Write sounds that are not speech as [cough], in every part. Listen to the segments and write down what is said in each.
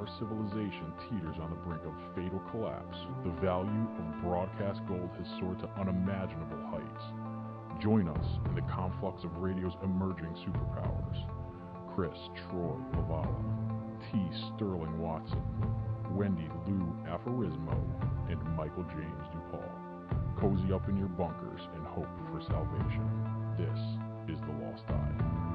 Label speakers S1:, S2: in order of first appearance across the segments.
S1: our civilization teeters on the brink of fatal collapse, the value of broadcast gold has soared to unimaginable heights. Join us in the conflux of radio's emerging superpowers. Chris Troy Lavala, T. Sterling Watson, Wendy Lou Aforismo, and Michael James DuPaul. Cozy up in your bunkers and hope for salvation. This is The Lost
S2: Isle.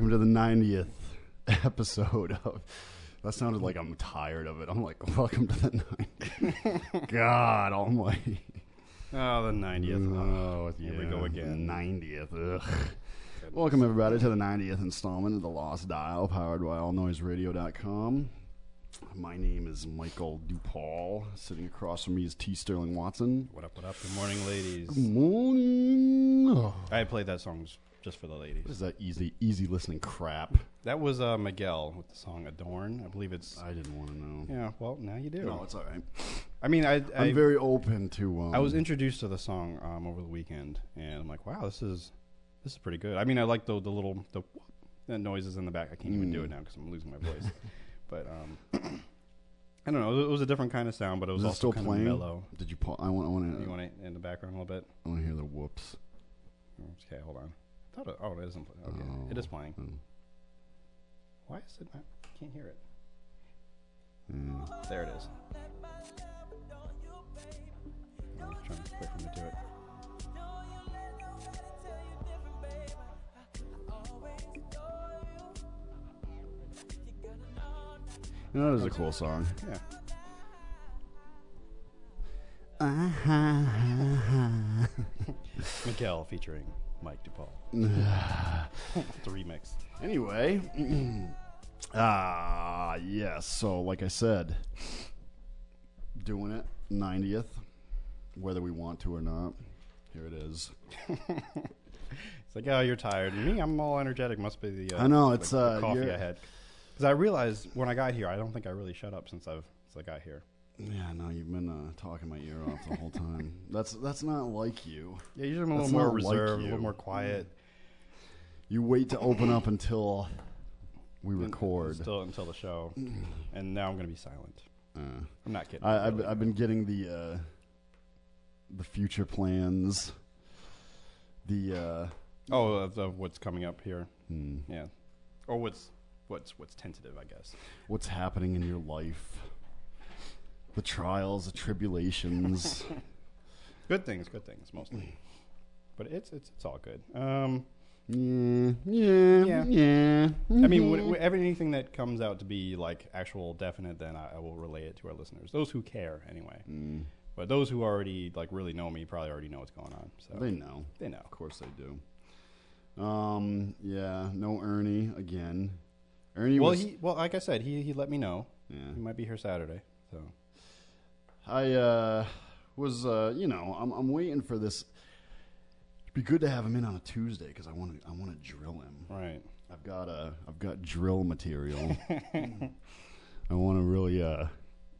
S2: Welcome to the 90th episode of. That sounded like I'm tired of it. I'm like, welcome to the 90th. [laughs] God almighty.
S3: Oh, the 90th.
S2: Oh, ah,
S3: here we go again.
S2: 90th. Ugh. Welcome, everybody, to the 90th installment of The Lost Isle, powered by AllNoiseRadio.com. My name is Michael DuPaul. Sitting across from me is T. Sterling Watson.
S3: What up, what up? Good morning, ladies.
S2: Good morning.
S3: I played that song just for the ladies.
S2: what is that easy, easy listening crap?
S3: That was uh, Miguel with the song Adorn. I believe it's.
S2: I didn't want to know.
S3: Yeah, well, now you do.
S2: No, it's all right.
S3: I mean, I, I,
S2: I'm very open to. Um,
S3: I was introduced to the song um, over the weekend, and I'm like, wow, this is this is pretty good. I mean, I like the the little the, the noises in the back. I can't even do it now because I'm losing my voice. [laughs] but um, [clears throat] I don't know. It was a different kind of sound, but it was
S2: Is it
S3: also
S2: still
S3: kind
S2: playing?
S3: of mellow.
S2: Did you? Pa- I want. I want to.
S3: You want it in the background a little bit?
S2: I want to hear the whoops.
S3: Okay, hold on. Thought it, oh, it isn't. playing. Okay, it is playing.
S2: Mm.
S3: Why is it not? I can't hear it.
S2: Mm.
S3: There it is. I'm trying to wait for him to do it.
S2: You know, that is a cool song.
S3: Yeah. [laughs] Miguel featuring Mike DuPaul. [sighs] the remix.
S2: Anyway, [clears throat] ah, yes. So, like I said, doing it 90th, whether we want to or not. Here it is. [laughs]
S3: It's like, oh, you're tired. Me, I'm all energetic. Must be the uh,
S2: I know, it's,
S3: the
S2: uh,
S3: coffee I had. Because I realized when I got here, I don't think I really shut up since I've since I got here.
S2: Yeah, no, you've been uh, talking my ear off the whole time. [laughs] That's that's not like you.
S3: Yeah, usually I'm a
S2: That's
S3: little more
S2: not like
S3: reserved, a
S2: you.
S3: little more quiet.
S2: You wait to open up until we record.
S3: Still until the show, and now I'm going to be silent.
S2: Uh,
S3: I'm not kidding.
S2: I, I've. I've been getting the uh, the future plans. The uh,
S3: oh, of, of what's coming up here.
S2: hmm,
S3: Yeah, or what's what's what's tentative, I guess.
S2: what's happening in your life, the trials, the tribulations. [laughs]
S3: Good things, good things mostly. but it's it's it's all good. Um,
S2: Yeah, yeah,
S3: Yeah.
S2: yeah.
S3: I mean,
S2: mhm.
S3: wh- wh- anything that comes out to be like actual definite, then I, I will relay it to our listeners. Those who care, anyway.
S2: Mm,
S3: But those who already like really know me probably already know what's going on. So
S2: they know.
S3: they know.
S2: Of course they do. Um, yeah, no Ernie again. Ernie
S3: Well,
S2: was.
S3: he well, like I said, he he let me know
S2: yeah.
S3: he might be here Saturday. So
S2: I uh, was, uh, you know, I'm, I'm waiting for this. It'd be good to have him in on a Tuesday because I want to, I want to drill him.
S3: right.
S2: I've got uh, I've got drill material. [laughs] I want to really uh,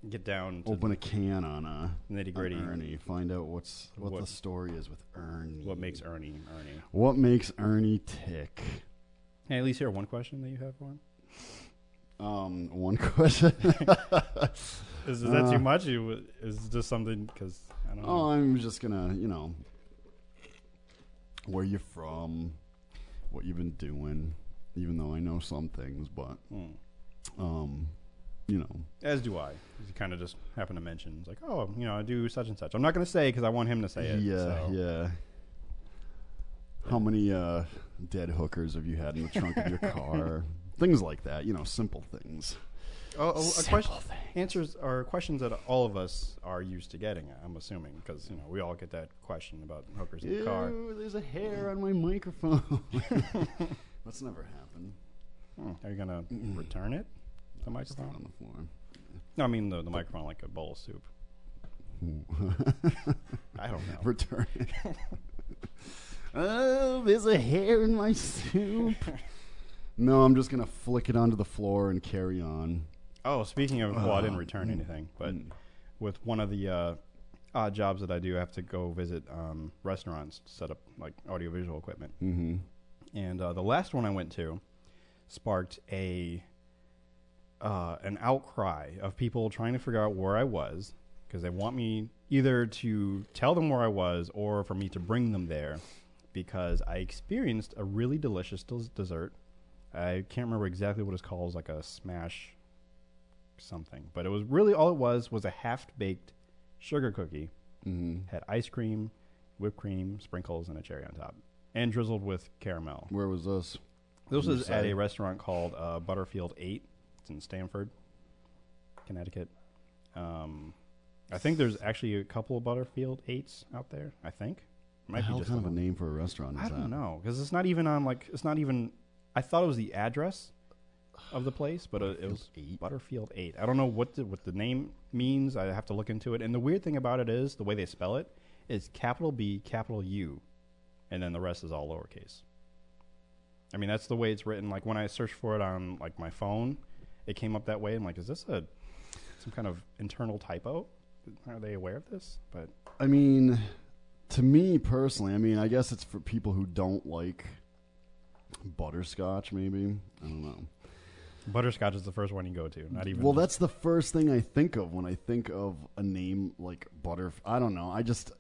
S3: Get down to
S2: open a can on uh,
S3: nitty gritty
S2: Ernie. Find out what's what,
S3: What-
S2: the story is with Ernie.
S3: What makes Ernie Ernie?
S2: what makes Ernie tick?
S3: Hey, at least here one question that you have for him.
S2: Um, one [laughs] question. [laughs]
S3: Is,
S2: that too Uh,
S3: much? You is this something because I don't
S2: Oh, I'm just gonna, you know, where you're from, what you've been doing. Even though I know some things, but
S3: Hmm.
S2: um, you know,
S3: As do I. You kind of just happen to mention, it's like, oh, you know, I do such and such. I'm not going to say because I want him to say it.
S2: yeah,
S3: so.
S2: yeah. How many uh, dead hookers have you had in the trunk of your [laughs] car? things like that, you know, simple things.
S3: A question,
S2: things.
S3: answers are questions that all of us are used to getting. I'm assuming because you know we all get that question about hookers in the car.
S2: Ew, there's a hair on my microphone. [laughs] That's never happened.
S3: Hmm, Are you going to return it? The microphone?
S2: on the floor.
S3: No, I mean the, the microphone like a bowl of soup. [laughs] I don't know.
S2: Return it. oh, there's a hair in my soup. [laughs] no, I'm just gonna flick it onto the floor and carry on.
S3: Oh, speaking of, well, I didn't return
S2: mm,
S3: anything, but
S2: mm.
S3: with one of the uh, odd jobs that I do, I have to go visit um, restaurants to set up like audiovisual equipment.
S2: Mm-hmm.
S3: And uh, the last one I went to sparked a uh, an outcry of people trying to figure out where I was because they want me either to tell them where I was or for me to bring them there because I experienced a really delicious des- dessert. I can't remember exactly what it's called, it's like a smash something, but it was really all it was was a half baked sugar cookie
S2: Mm-hmm.
S3: had ice cream, whipped cream, sprinkles, and a cherry on top, and drizzled with caramel.
S2: Where was this?
S3: This was at a restaurant called uh, Butterfield Eight. It's in Stamford, Connecticut. Um, I think there's actually a couple of Butterfield Eights out there. I think
S2: The
S3: might be just
S2: kind of a name for a restaurant is
S3: I
S2: that?
S3: don't know because it's not even on like it's not even. I thought it was the address of the place, but uh, it was
S2: Butterfield Eight?
S3: Butterfield Eight. I don't know what the, what the name means. I have to look into it. And the weird thing about it is the way they spell it is capital B, capital U, and then the rest is all lowercase. I mean, that's the way it's written. Like when I searched for it on like my phone, it came up that way. I'm like, is this a some kind of internal typo? Are they aware of this? But
S2: I mean, to me personally, I mean, I guess it's for people who don't like butterscotch. Maybe I don't know.
S3: Butterscotch is the first one you go to. Not even
S2: Well, that's the first thing I think of when I think of a name like Butter. I don't know. I just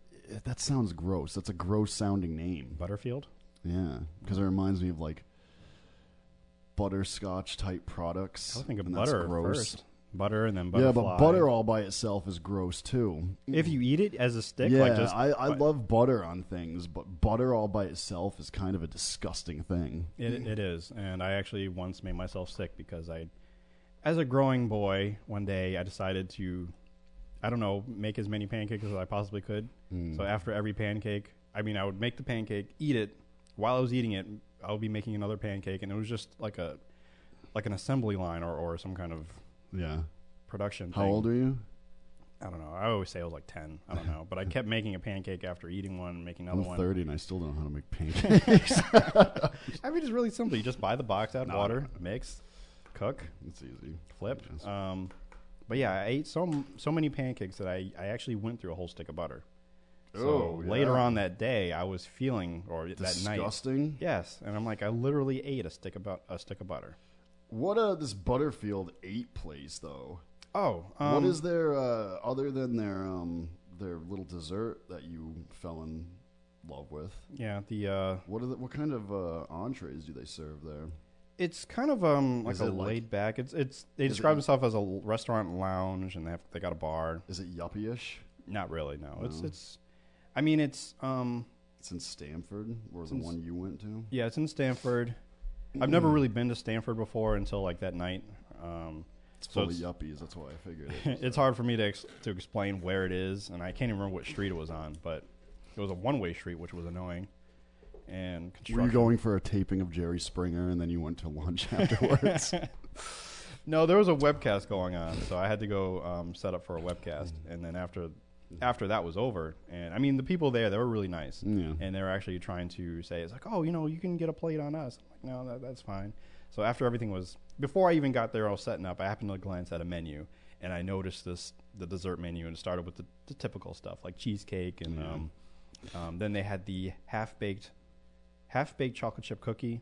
S2: that sounds gross. That's a gross sounding name.
S3: Butterfield.
S2: Yeah, because it reminds me of like butterscotch type products.
S3: I think of butter first. Butter and then
S2: butter.
S3: Yeah,
S2: but butter all by itself is gross too.
S3: If you eat it as a stick,
S2: yeah,
S3: like just
S2: I, I
S3: but-
S2: love butter on things, but butter all by itself is kind of a disgusting thing.
S3: It, it is, and I actually once made myself sick because I, as a growing boy, one day I decided to, I don't know, make as many pancakes as I possibly could.
S2: Mm.
S3: So after every pancake, I mean, I would make the pancake, eat it. While I was eating it, I would be making another pancake, and it was just like a, like an assembly line or, or some kind of
S2: Yeah.
S3: production.
S2: How
S3: thing.
S2: old are you?
S3: I don't know. I always say I was like ten. I don't know, but I kept making a pancake after eating one, making another
S2: I'm
S3: one.
S2: 30 and I still don't know how to make [laughs] pancakes.
S3: I mean, it's really simple. You just buy the box, add
S2: No,
S3: water,
S2: no,
S3: mix, cook.
S2: it's easy.
S3: flip.
S2: Yes.
S3: Um, but yeah, I ate so so many pancakes that I, I actually went through a whole stick of butter. So
S2: Oh,
S3: later
S2: yeah.
S3: on that day, I was feeling or that night.
S2: Disgusting.
S3: Yes, and I'm like, I literally ate a stick of bu- a stick of butter.
S2: What uh this Butterfield 8 place though?
S3: Oh, um,
S2: what is their uh other than their um their little dessert that you fell in love with?
S3: Yeah, the uh,
S2: What are the, what kind of uh entrees do they serve there?
S3: it's kind of um like
S2: Is
S3: a
S2: it like-
S3: laid back. It's it's they
S2: Is it-
S3: describe themselves as a restaurant lounge, and they have they got a bar.
S2: Is it yuppie-ish?
S3: Not really, no. It's
S2: No.
S3: it's. I mean, it's um.
S2: It's in Stamford, or the
S3: in-
S2: one you went to.
S3: Yeah, it's in Stamford. I've never really been to Stamford before until like that night. Um,
S2: It's
S3: so
S2: full
S3: it's,
S2: of yuppies. That's why I figured it. [laughs]
S3: it's hard for me to ex- to explain where it is, and I can't even remember what street it was on. But it was a one way street, which was annoying. And
S2: Were you going for a taping of Jerry Springer, and then you went to lunch [laughs] afterwards? [laughs]
S3: No, there was a webcast going on, so I had to go um, set up for a webcast, and then after after that was over, and I mean the people there they were really nice,
S2: Yeah.
S3: and they were actually trying to say it's like, oh, you know, you can get a plate on us. I'm like, no, that, that's fine. So after everything was before I even got there, I was setting up. I happened to glance at a menu, and I noticed this the dessert menu, and it started with the, the typical stuff like cheesecake, and
S2: Yeah.
S3: um, um, then they had the half baked half baked chocolate chip cookie.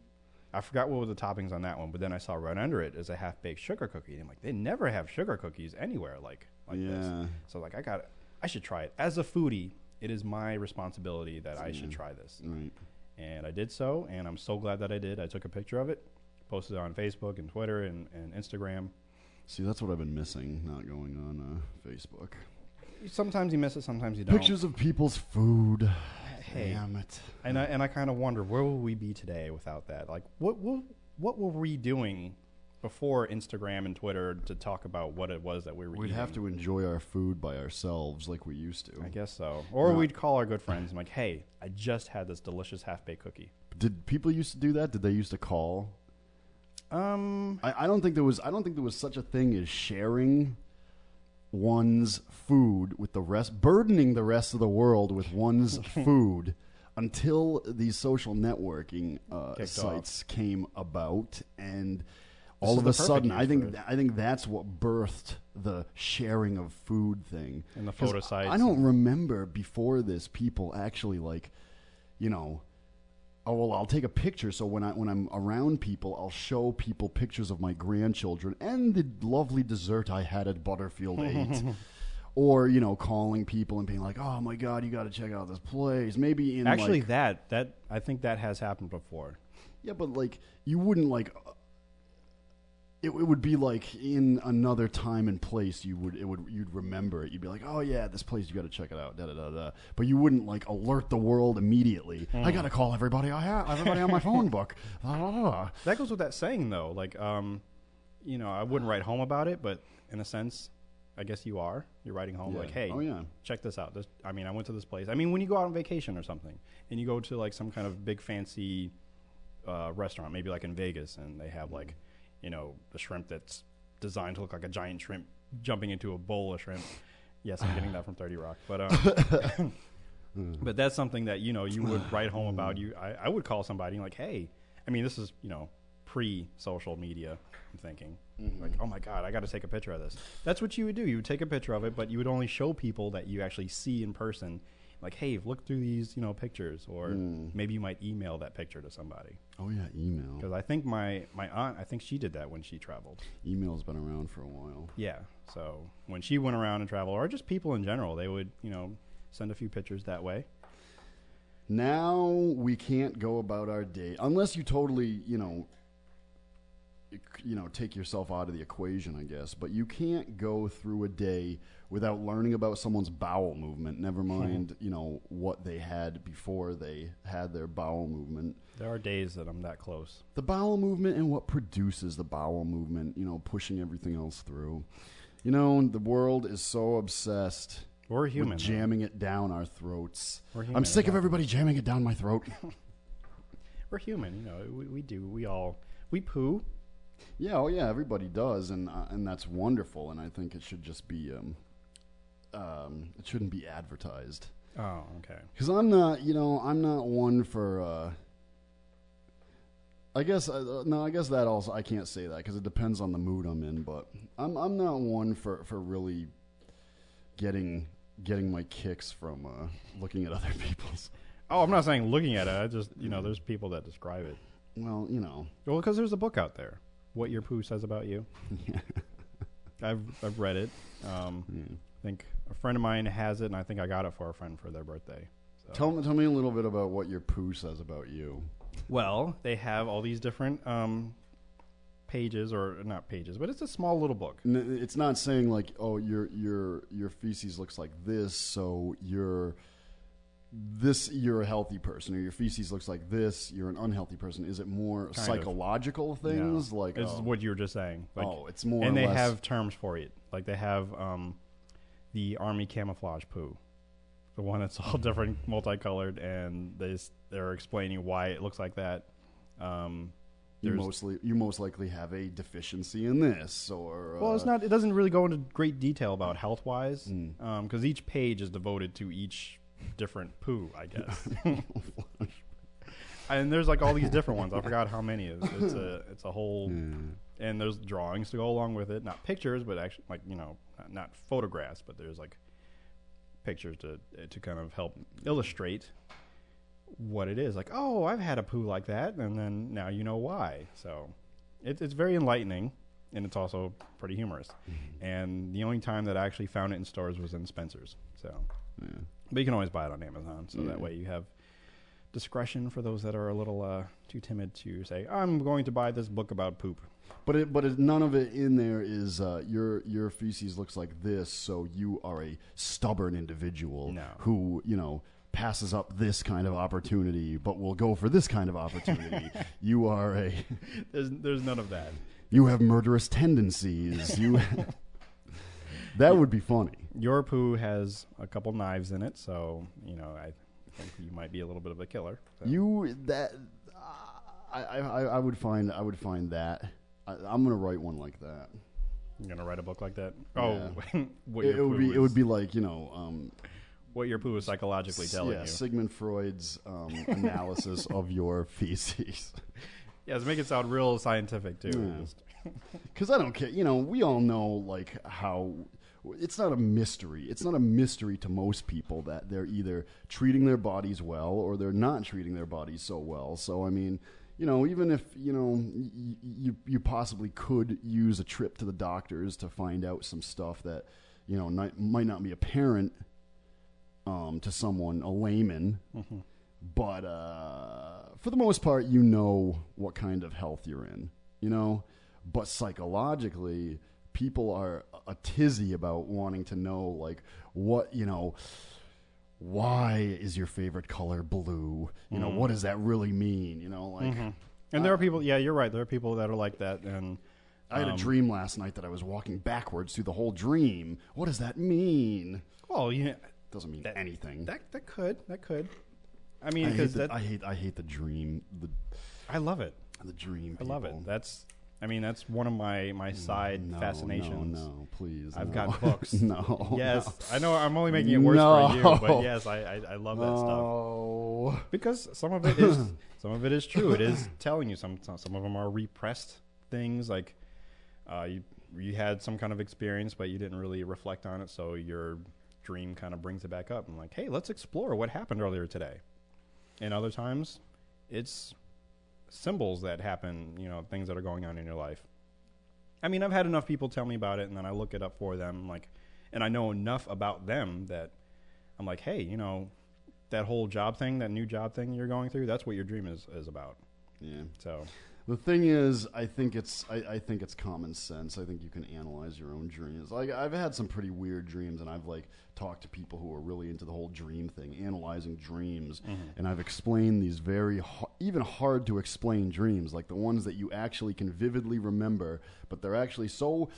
S3: I forgot what were the toppings on that one, but then I saw right under it is a half baked sugar cookie. And I'm like, they never have sugar cookies anywhere like like this. So like I got I should try it. As a foodie, it is my responsibility that I should try this.
S2: Right.
S3: And I did so, and I'm so glad that I did. I took a picture of it, posted it on Facebook and Twitter and, and Instagram.
S2: See, that's what I've been missing, not going on uh, Facebook.
S3: Sometimes you miss it, sometimes you don't.
S2: Pictures of people's food.
S3: Hey.
S2: Damn it.
S3: And I and I kind of wonder where will we be today without that? Like, what what what were we doing before Instagram and Twitter to talk about what it was that we were
S2: We'd
S3: eating?
S2: have to enjoy our food by ourselves like we used to.
S3: I guess so. Or
S2: No.
S3: we'd call our good friends and like, hey, I just had this delicious half baked cookie.
S2: Did people used to do that? Did they used to call?
S3: Um,
S2: I, I don't think there was. I don't think there was such a thing as sharing one's food with the rest, burdening the rest of the world with one's [laughs] food until these social networking uh, sites came about, and all of a sudden, I think. I think that's what birthed the sharing of food thing.
S3: And the photo sites
S2: I don't remember before this people actually like, you know, oh well i'll take a picture so when i when i'm around people i'll show people pictures of my grandchildren and the lovely dessert i had at butterfield [laughs] 8 or you know calling people and being like oh my god you got to check out this place maybe in
S3: actually
S2: like,
S3: that that I think that has happened before.
S2: yeah but like you wouldn't like it, it would be like in another time and place you would it would you'd remember it you'd be like oh yeah this place you got to check it out da da da da but you wouldn't like alert the world immediately i got to call everybody i have everybody on my phone [laughs] book.
S3: That goes with that saying though. Like, um, you know, I wouldn't write home about it, but in a sense, I guess you are. You're writing home
S2: Yeah.
S3: like, hey,
S2: Oh, yeah.
S3: check this out. This, I mean, I went to this place. I mean, when you go out on vacation or something, and you go to like some kind of big fancy uh, restaurant, maybe like in Vegas, and they have like, you know, the shrimp that's designed to look like a giant shrimp jumping into a bowl of shrimp. Yes, I'm getting that from Thirty Rock, but um, [laughs] but that's something that you know you would [laughs] write home about. You, I, I would call somebody like, hey, I mean, this is you know pre-social media. I'm thinking like, oh my god, I got to take a picture of this. That's what you would do. You would take a picture of it, but you would only show people that you actually see in person. Like, hey, look through these, you know, pictures, or mm. maybe you might email that picture to somebody.
S2: oh yeah email
S3: Because I think my my aunt, I think she did that when she traveled.
S2: email's been around for a while
S3: Yeah. So when she went around and traveled, or just people in general, they would, you know, send a few pictures that way.
S2: now we can't go about our day unless you totally you know you know take yourself out of the equation i guess but you can't go through a day without learning about someone's bowel movement never hmm. mind you know what they had before they had their bowel movement
S3: There are days that I'm that close.
S2: the bowel movement and what produces the bowel movement you know pushing everything else through you know the world is so obsessed
S3: We're
S2: with
S3: human. though.
S2: jamming it down our throats
S3: We're human, i'm
S2: sick of everybody jamming it down my throat [laughs]
S3: We're human. You know, we, we do. We all we poo.
S2: Yeah, oh yeah, everybody does, and uh, and that's wonderful. And I think it should just be, um, um, it shouldn't be advertised.
S3: Oh, okay.
S2: Because I'm not, you know, I'm not one for. Uh, I guess uh, no, I guess that also I can't say that because it depends on the mood I'm in. But I'm I'm not one for for really getting getting my kicks from uh, looking at [laughs] other people's.
S3: Oh, I'm not saying looking at it. I just you know, there's people that describe it.
S2: Well, you know,
S3: Well, because there's a book out there. What your poo says about you. [laughs] I've I've read it. Um, I think a friend of mine has it, and I think I got it for a friend for their birthday. So.
S2: tell me tell me a little bit about what your poo says about you.
S3: Well, they have all these different um, pages, or not pages, but it's a small little book.
S2: N- It's not saying like, oh, your your your feces looks like this, so your this you're a healthy person or your feces looks like this you're an unhealthy person is it more
S3: of.
S2: psychological things
S3: No.
S2: like
S3: it's
S2: oh,
S3: what you were just saying. Like,
S2: oh it's more
S3: and they
S2: less-
S3: have terms for it. Like they have um, the army camouflage poo, the one that's all [laughs] different, multicolored, and they they're explaining why it looks like that. Um,
S2: you mostly you most likely have a deficiency in this or
S3: well, it's
S2: uh,
S3: not. It doesn't really go into great detail about health wise,
S2: Mm.
S3: because each page is devoted to each different poo, I guess. [laughs] [laughs] and there's like all these different ones. I forgot how many. It's, it's a it's a whole,
S2: Yeah.
S3: and there's drawings to go along with it. Not pictures, but actually like you know not, not photographs, but there's like pictures to to kind of help illustrate what it is. Like, oh, I've had a poo like that, and then now you know why. So it, it's very enlightening, and it's also pretty humorous. Mm-hmm. And the only time that I actually found it in stores was in Spencer's. So,
S2: yeah.
S3: But you can always buy it on Amazon. So
S2: Yeah.
S3: that way you have discretion for those that are a little uh, too timid to say, "I'm going to buy this book about poop."
S2: But it, but it, none of it in there is uh, your your feces looks like this, so you are a stubborn individual
S3: No.
S2: who you know passes up this kind of opportunity, but will go for this kind of opportunity. [laughs] you are a [laughs]
S3: There's there's none of that.
S2: you have murderous tendencies. You [laughs] that would be funny.
S3: Your poo has a couple knives in it, so you know I think you might be a little bit of a killer. So.
S2: You that I, I I I would find I would find that. I, I'm gonna write one like that.
S3: You're gonna write a book like that? Oh, [laughs] what
S2: It,
S3: your
S2: it would
S3: poo
S2: be
S3: is,
S2: it would be like you know um,
S3: what your poo is psychologically telling
S2: yeah,
S3: you.
S2: Sigmund Freud's um, analysis of [laughs] your feces.
S3: Yes, make it sound real scientific too.
S2: Yeah. Because [laughs] I don't care. You know, we all know like how it's not a mystery. It's not a mystery to most people that they're either treating their bodies well or they're not treating their bodies so well. So I mean, you know, even if you know y- you you possibly could use a trip to the doctors to find out some stuff that you know not, might not be apparent um, to someone, a layman.
S3: Mhm.
S2: But uh, for the most part, you know what kind of health you're in. You know, but psychologically, people are a tizzy about wanting to know, like, what you know. Why is your favorite color blue? You know,
S3: Mhm.
S2: what does that really mean? You know, like
S3: Mhm. And there are people. Yeah, you're right. There are people that are like that, and
S2: I had a
S3: Um,
S2: dream last night that I was walking backwards through the whole dream. What does that mean?
S3: well, yeah,
S2: Doesn't mean
S3: That-
S2: anything.
S3: that that could that could. I
S2: I
S3: mean, because that
S2: I hate I hate the dream the
S3: I love it.
S2: the dream.
S3: I love it. That's. I mean, that's one of my my side
S2: no,
S3: fascinations.
S2: No, no, please.
S3: I've
S2: no.
S3: got [laughs] books.
S2: no.
S3: Yes, I know. I'm only making it worse for you,
S2: No.
S3: but [laughs] yes, I I, I love that stuff
S2: No.
S3: because some of it is [laughs] some of it is true. It is telling you some some some of them are repressed things like uh, you you had some kind of experience, but you didn't really reflect on it, so your dream kind of brings it back up and like, hey, let's explore what happened earlier today. And other times, it's symbols that happen, you know, things that are going on in your life. I mean, I've had enough people tell me about it, and then I look it up for them, like, and I know enough about them that I'm like, hey, you know, that whole job thing, that new job thing you're going through, that's what your dream is is about.
S2: Yeah.
S3: So,
S2: The thing is, I think it's I, I think it's common sense. I think you can analyze your own dreams. Like I've had some pretty weird dreams, and I've like talked to people who are really into the whole dream thing, analyzing dreams, mm-hmm. and I've explained these very even hard to explain dreams, like the ones that you actually can vividly remember, but they're actually so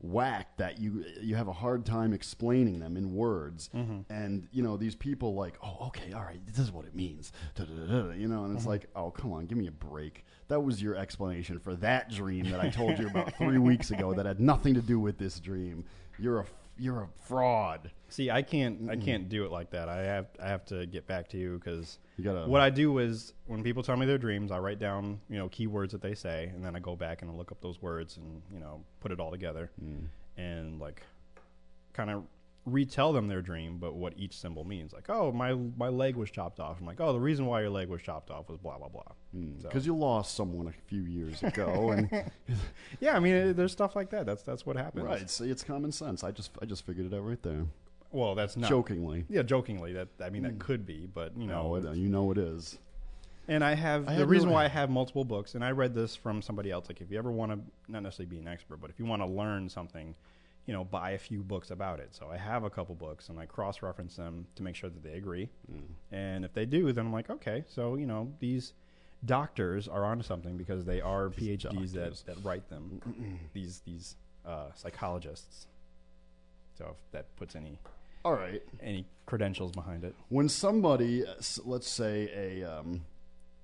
S2: whacked that you you have a hard time explaining them in words. Mm-hmm. And you know these people like, oh, okay, all right, this is what it means. Da-da-da-da, You know, and it's mm-hmm. like, oh, come on, give me a break. That was your explanation for that dream that I told you about [laughs] three weeks ago that had nothing to do with this dream. You're a you're a fraud.
S3: see, I can't I can't do it like that. I have I have to get back to you because
S2: You gotta.
S3: what I do is when people tell me their dreams, I write down you know keywords that they say, and then I go back and I look up those words and you know put it all together
S2: Mm.
S3: and like kind of retell them their dream, but what each symbol means. Like, oh, my my leg was chopped off. I'm like, oh, the reason why your leg was chopped off was blah blah blah. Hmm, so-
S2: Because you lost someone a few years ago, and [laughs]
S3: Yeah, I mean, it, there's stuff like that. That's that's what happens.
S2: right, see, it's common sense. I just I just figured it out right there,
S3: Well, that's not
S2: jokingly.
S3: Yeah, jokingly. That I mean, that hmm. could be, but you know,
S2: No, it, you know it is.
S3: And I have
S2: I
S3: the
S2: have
S3: reason
S2: no-
S3: why I have multiple books, and I read this from somebody else. Like, if you ever want to, not necessarily be an expert, but if you want to learn something, you know, buy a few books about it. So I have a couple books and I cross reference them to make sure that they agree. And if they do, then I'm like, okay, so, you know, these doctors are onto something because they are
S2: These
S3: PhDs that,
S2: doctors.
S3: that write them, [clears throat] these, these uh, psychologists. So if that puts any,
S2: All right.
S3: any credentials behind it.
S2: When somebody, let's say a um,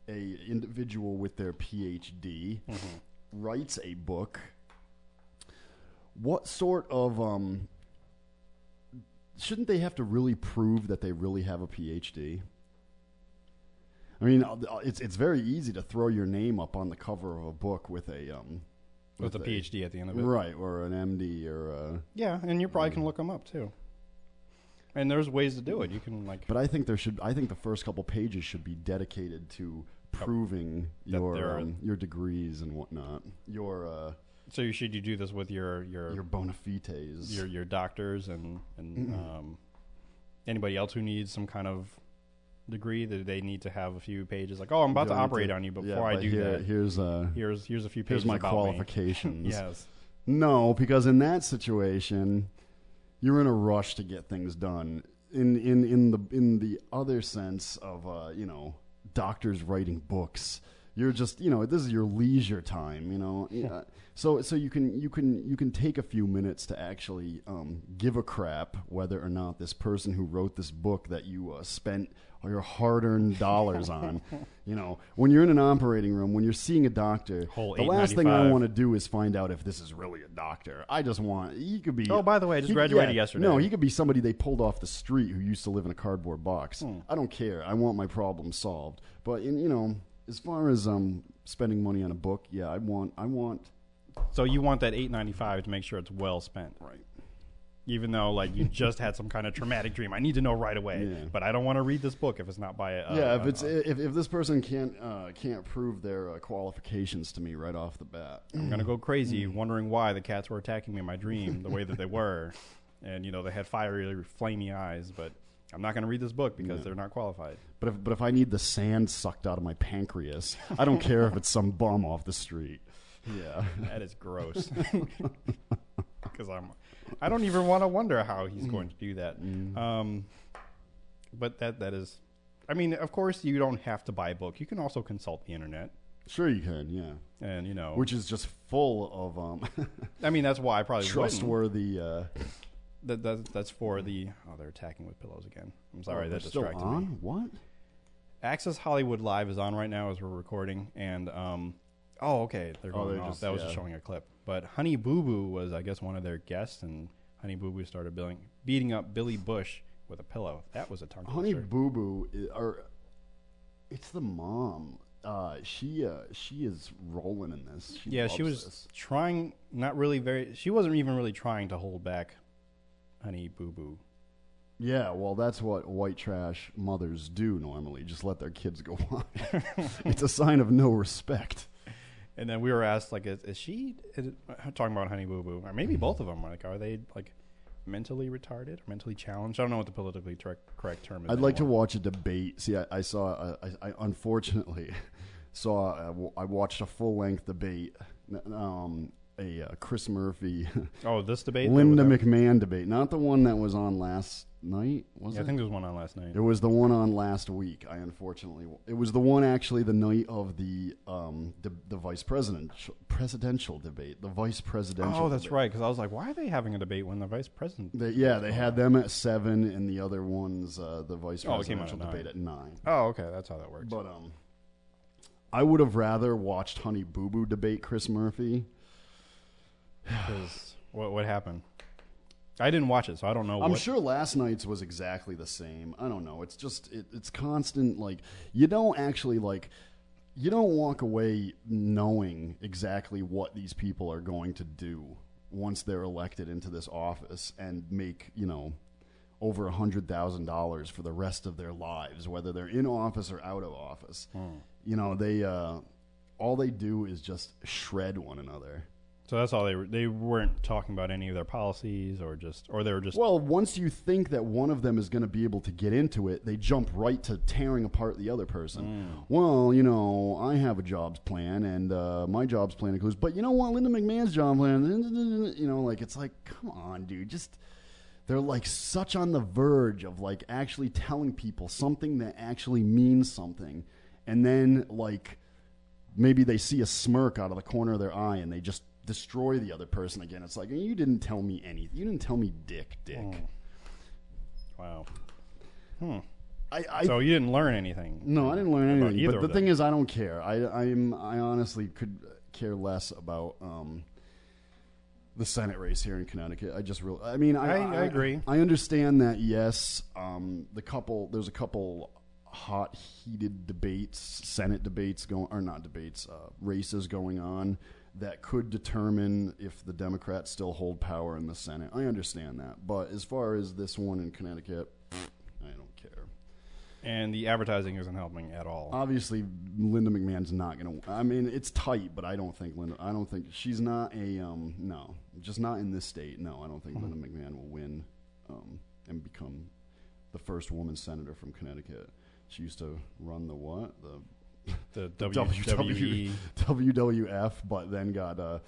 S2: a individual with their PhD, writes a book, what sort of um, shouldn't they have to really prove that they really have a PhD? I mean, uh, it's it's very easy to throw your name up on the cover of a book with a um,
S3: With a PhD at the end of it.
S2: right, or an MD, or a,
S3: Yeah, and you probably can look them up too. And there's ways to do it. You can like
S2: But I think there should. I think the first couple pages should be dedicated to proving
S3: That
S2: your um, your degrees and whatnot, your uh,
S3: so you should you do this with your your
S2: your
S3: your
S2: bona fides.
S3: your, doctors and and um, anybody else who needs some kind of degree that they need to have a few pages like oh I'm about to operate
S2: to-
S3: on you before
S2: yeah,
S3: I do
S2: here,
S3: that.
S2: Here's uh,
S3: Here's here's a few pages
S2: here's my [laughs] qualifications.
S3: Yes.
S2: No, because in that situation, you're in a rush to get things done. In in in the in the other sense of uh, you know doctors writing books, you're just you know this is your leisure time. You know, yeah. So so you can you can you can take a few minutes to actually um, give a crap whether or not this person who wrote this book that you uh, spent your hard-earned [laughs] dollars on. You know, when you're in an operating room, when you're seeing a doctor,
S3: Whole
S2: the last thing I want to do is find out if this is really a doctor. I just want he could be.
S3: Oh, by the way, I just
S2: he-
S3: graduated
S2: yeah,
S3: yesterday.
S2: No, he could be somebody they pulled off the street who used to live in a cardboard box.
S3: Hmm.
S2: I don't care. I want my problem solved. But in, you know, as far as um spending money on a book, yeah, I want I want
S3: So you want that 8.95 to make sure it's well spent.
S2: right.
S3: Even though like you just had some kind of traumatic dream. I need to know right away.
S2: Yeah.
S3: But I don't want to read this book if it's not by a
S2: yeah,
S3: a-
S2: if it's
S3: a-
S2: if, if this person can't uh, can't prove their uh, qualifications to me right off the bat,
S3: I'm gonna go crazy,
S2: Mm.
S3: wondering why the cats were attacking me in my dream the way that they were, and you know they had fiery, flamey eyes. But I'm not gonna read this book because they're not qualified.
S2: but if but if I need the sand sucked out of my pancreas, I don't care if it's some bum off the street. Yeah.
S3: That is gross. [laughs] Because I'm, I don't even want to wonder how he's going to do that. Um, but that that is, I mean, of course you don't have to buy a book. You can also consult the internet,
S2: Sure, you can. Yeah,
S3: and you know,
S2: which is just full of um,
S3: I mean, that's why I probably
S2: trustworthy. Uh,
S3: That, that that's for the. Oh, they're attacking with pillows again. I'm sorry,
S2: oh,
S3: that
S2: they're still
S3: distracted
S2: on.
S3: me.
S2: What?
S3: Access Hollywood Live is on right now as we're recording, and um, oh, okay, they're
S2: Oh,
S3: going
S2: they're
S3: off.
S2: just-
S3: that was
S2: yeah.
S3: just showing a clip. But Honey Boo Boo was, I guess, one of their guests, and Honey Boo Boo started billing, beating up Billy Bush with a pillow. That was a tongue
S2: Honey. Boo Boo, or it's the mom. Uh, she uh, she is rolling in this. She
S3: yeah, she was
S2: this.
S3: trying, not really very. She wasn't even really trying to hold back Honey Boo Boo.
S2: Yeah, well, that's what white trash mothers do normally. Just let their kids go [laughs] on. [laughs] it's a sign of no respect.
S3: And then we were asked, like, is, is she is talking about Honey Boo Boo, or maybe both of them? Like, are they like mentally retarded or mentally challenged? I don't know what the politically correct term is.
S2: I'd like to watch a debate. See, I, I saw. uh, I, I unfortunately [laughs] saw. uh, I watched a full length debate. Um, a uh, Chris Murphy, [laughs]
S3: Oh, this debate. that
S2: Linda
S3: was
S2: McMahon debate, not the one that was on last night. Was
S3: Yeah,
S2: it?
S3: I think there was one on last night.
S2: It was the one on last week. I unfortunately, it was the one actually the night of the um the, the vice president presidential debate, the vice presidential.
S3: Oh, that's
S2: debate.
S3: right. Because I was like, why are they having a debate when the vice president?
S2: They, yeah, they had them at seven, and the other ones, uh, the vice
S3: Oh, it came out
S2: presidential
S3: at
S2: debate
S3: nine.
S2: at nine.
S3: Oh, okay, that's how that works.
S2: But um, I would have rather watched Honey Boo Boo debate Chris Murphy.
S3: 'Cause what what happened? I didn't watch it, so I don't know.
S2: I'm
S3: what,
S2: sure last night's was exactly the same. I don't know. It's just it, it's constant. Like you don't actually like you don't walk away knowing exactly what these people are going to do once they're elected into this office and make you know over a hundred thousand dollars for the rest of their lives, whether they're in office or out of office. You know they uh, all they do is just shred one another.
S3: So that's all they were. They weren't talking about any of their policies, or just, or they were just.
S2: Well, once you think that one of them is going to be able to get into it, they jump right to tearing apart the other person. Well, you know, I have a jobs plan, and uh, my jobs plan includes. But you know what, Linda McMahon's job plan, [laughs] you know, like it's like, come on, dude, just. They're like such on the verge of like actually telling people something that actually means something, and then like maybe they see a smirk out of the corner of their eye and they just destroy the other person again. It's like you didn't tell me anything. You didn't tell me dick, dick.
S3: wow.
S2: I, I
S3: So you didn't learn anything.
S2: no, I didn't learn anything. But the thing is, I don't care. I I'm I honestly could care less about um, the Senate race here in Connecticut. I just really, I mean, I,
S3: I- I agree.
S2: I understand that. Yes, um, the couple there's a couple hot heated debates, Senate debates going or not debates, uh, races going on that could determine if the Democrats still hold power in the Senate. I understand that, but as far as this one in Connecticut, I don't care.
S3: and the advertising isn't helping at all.
S2: Obviously, Linda McMahon's not going to. I mean, it's tight, but I don't think Linda. I don't think she's not a. Um, no, just not in this state. No, I don't think Linda McMahon will win um, and become the first woman senator from Connecticut. She used to run the what the
S3: the
S2: WW
S3: WWE
S2: WWF, but then got uh,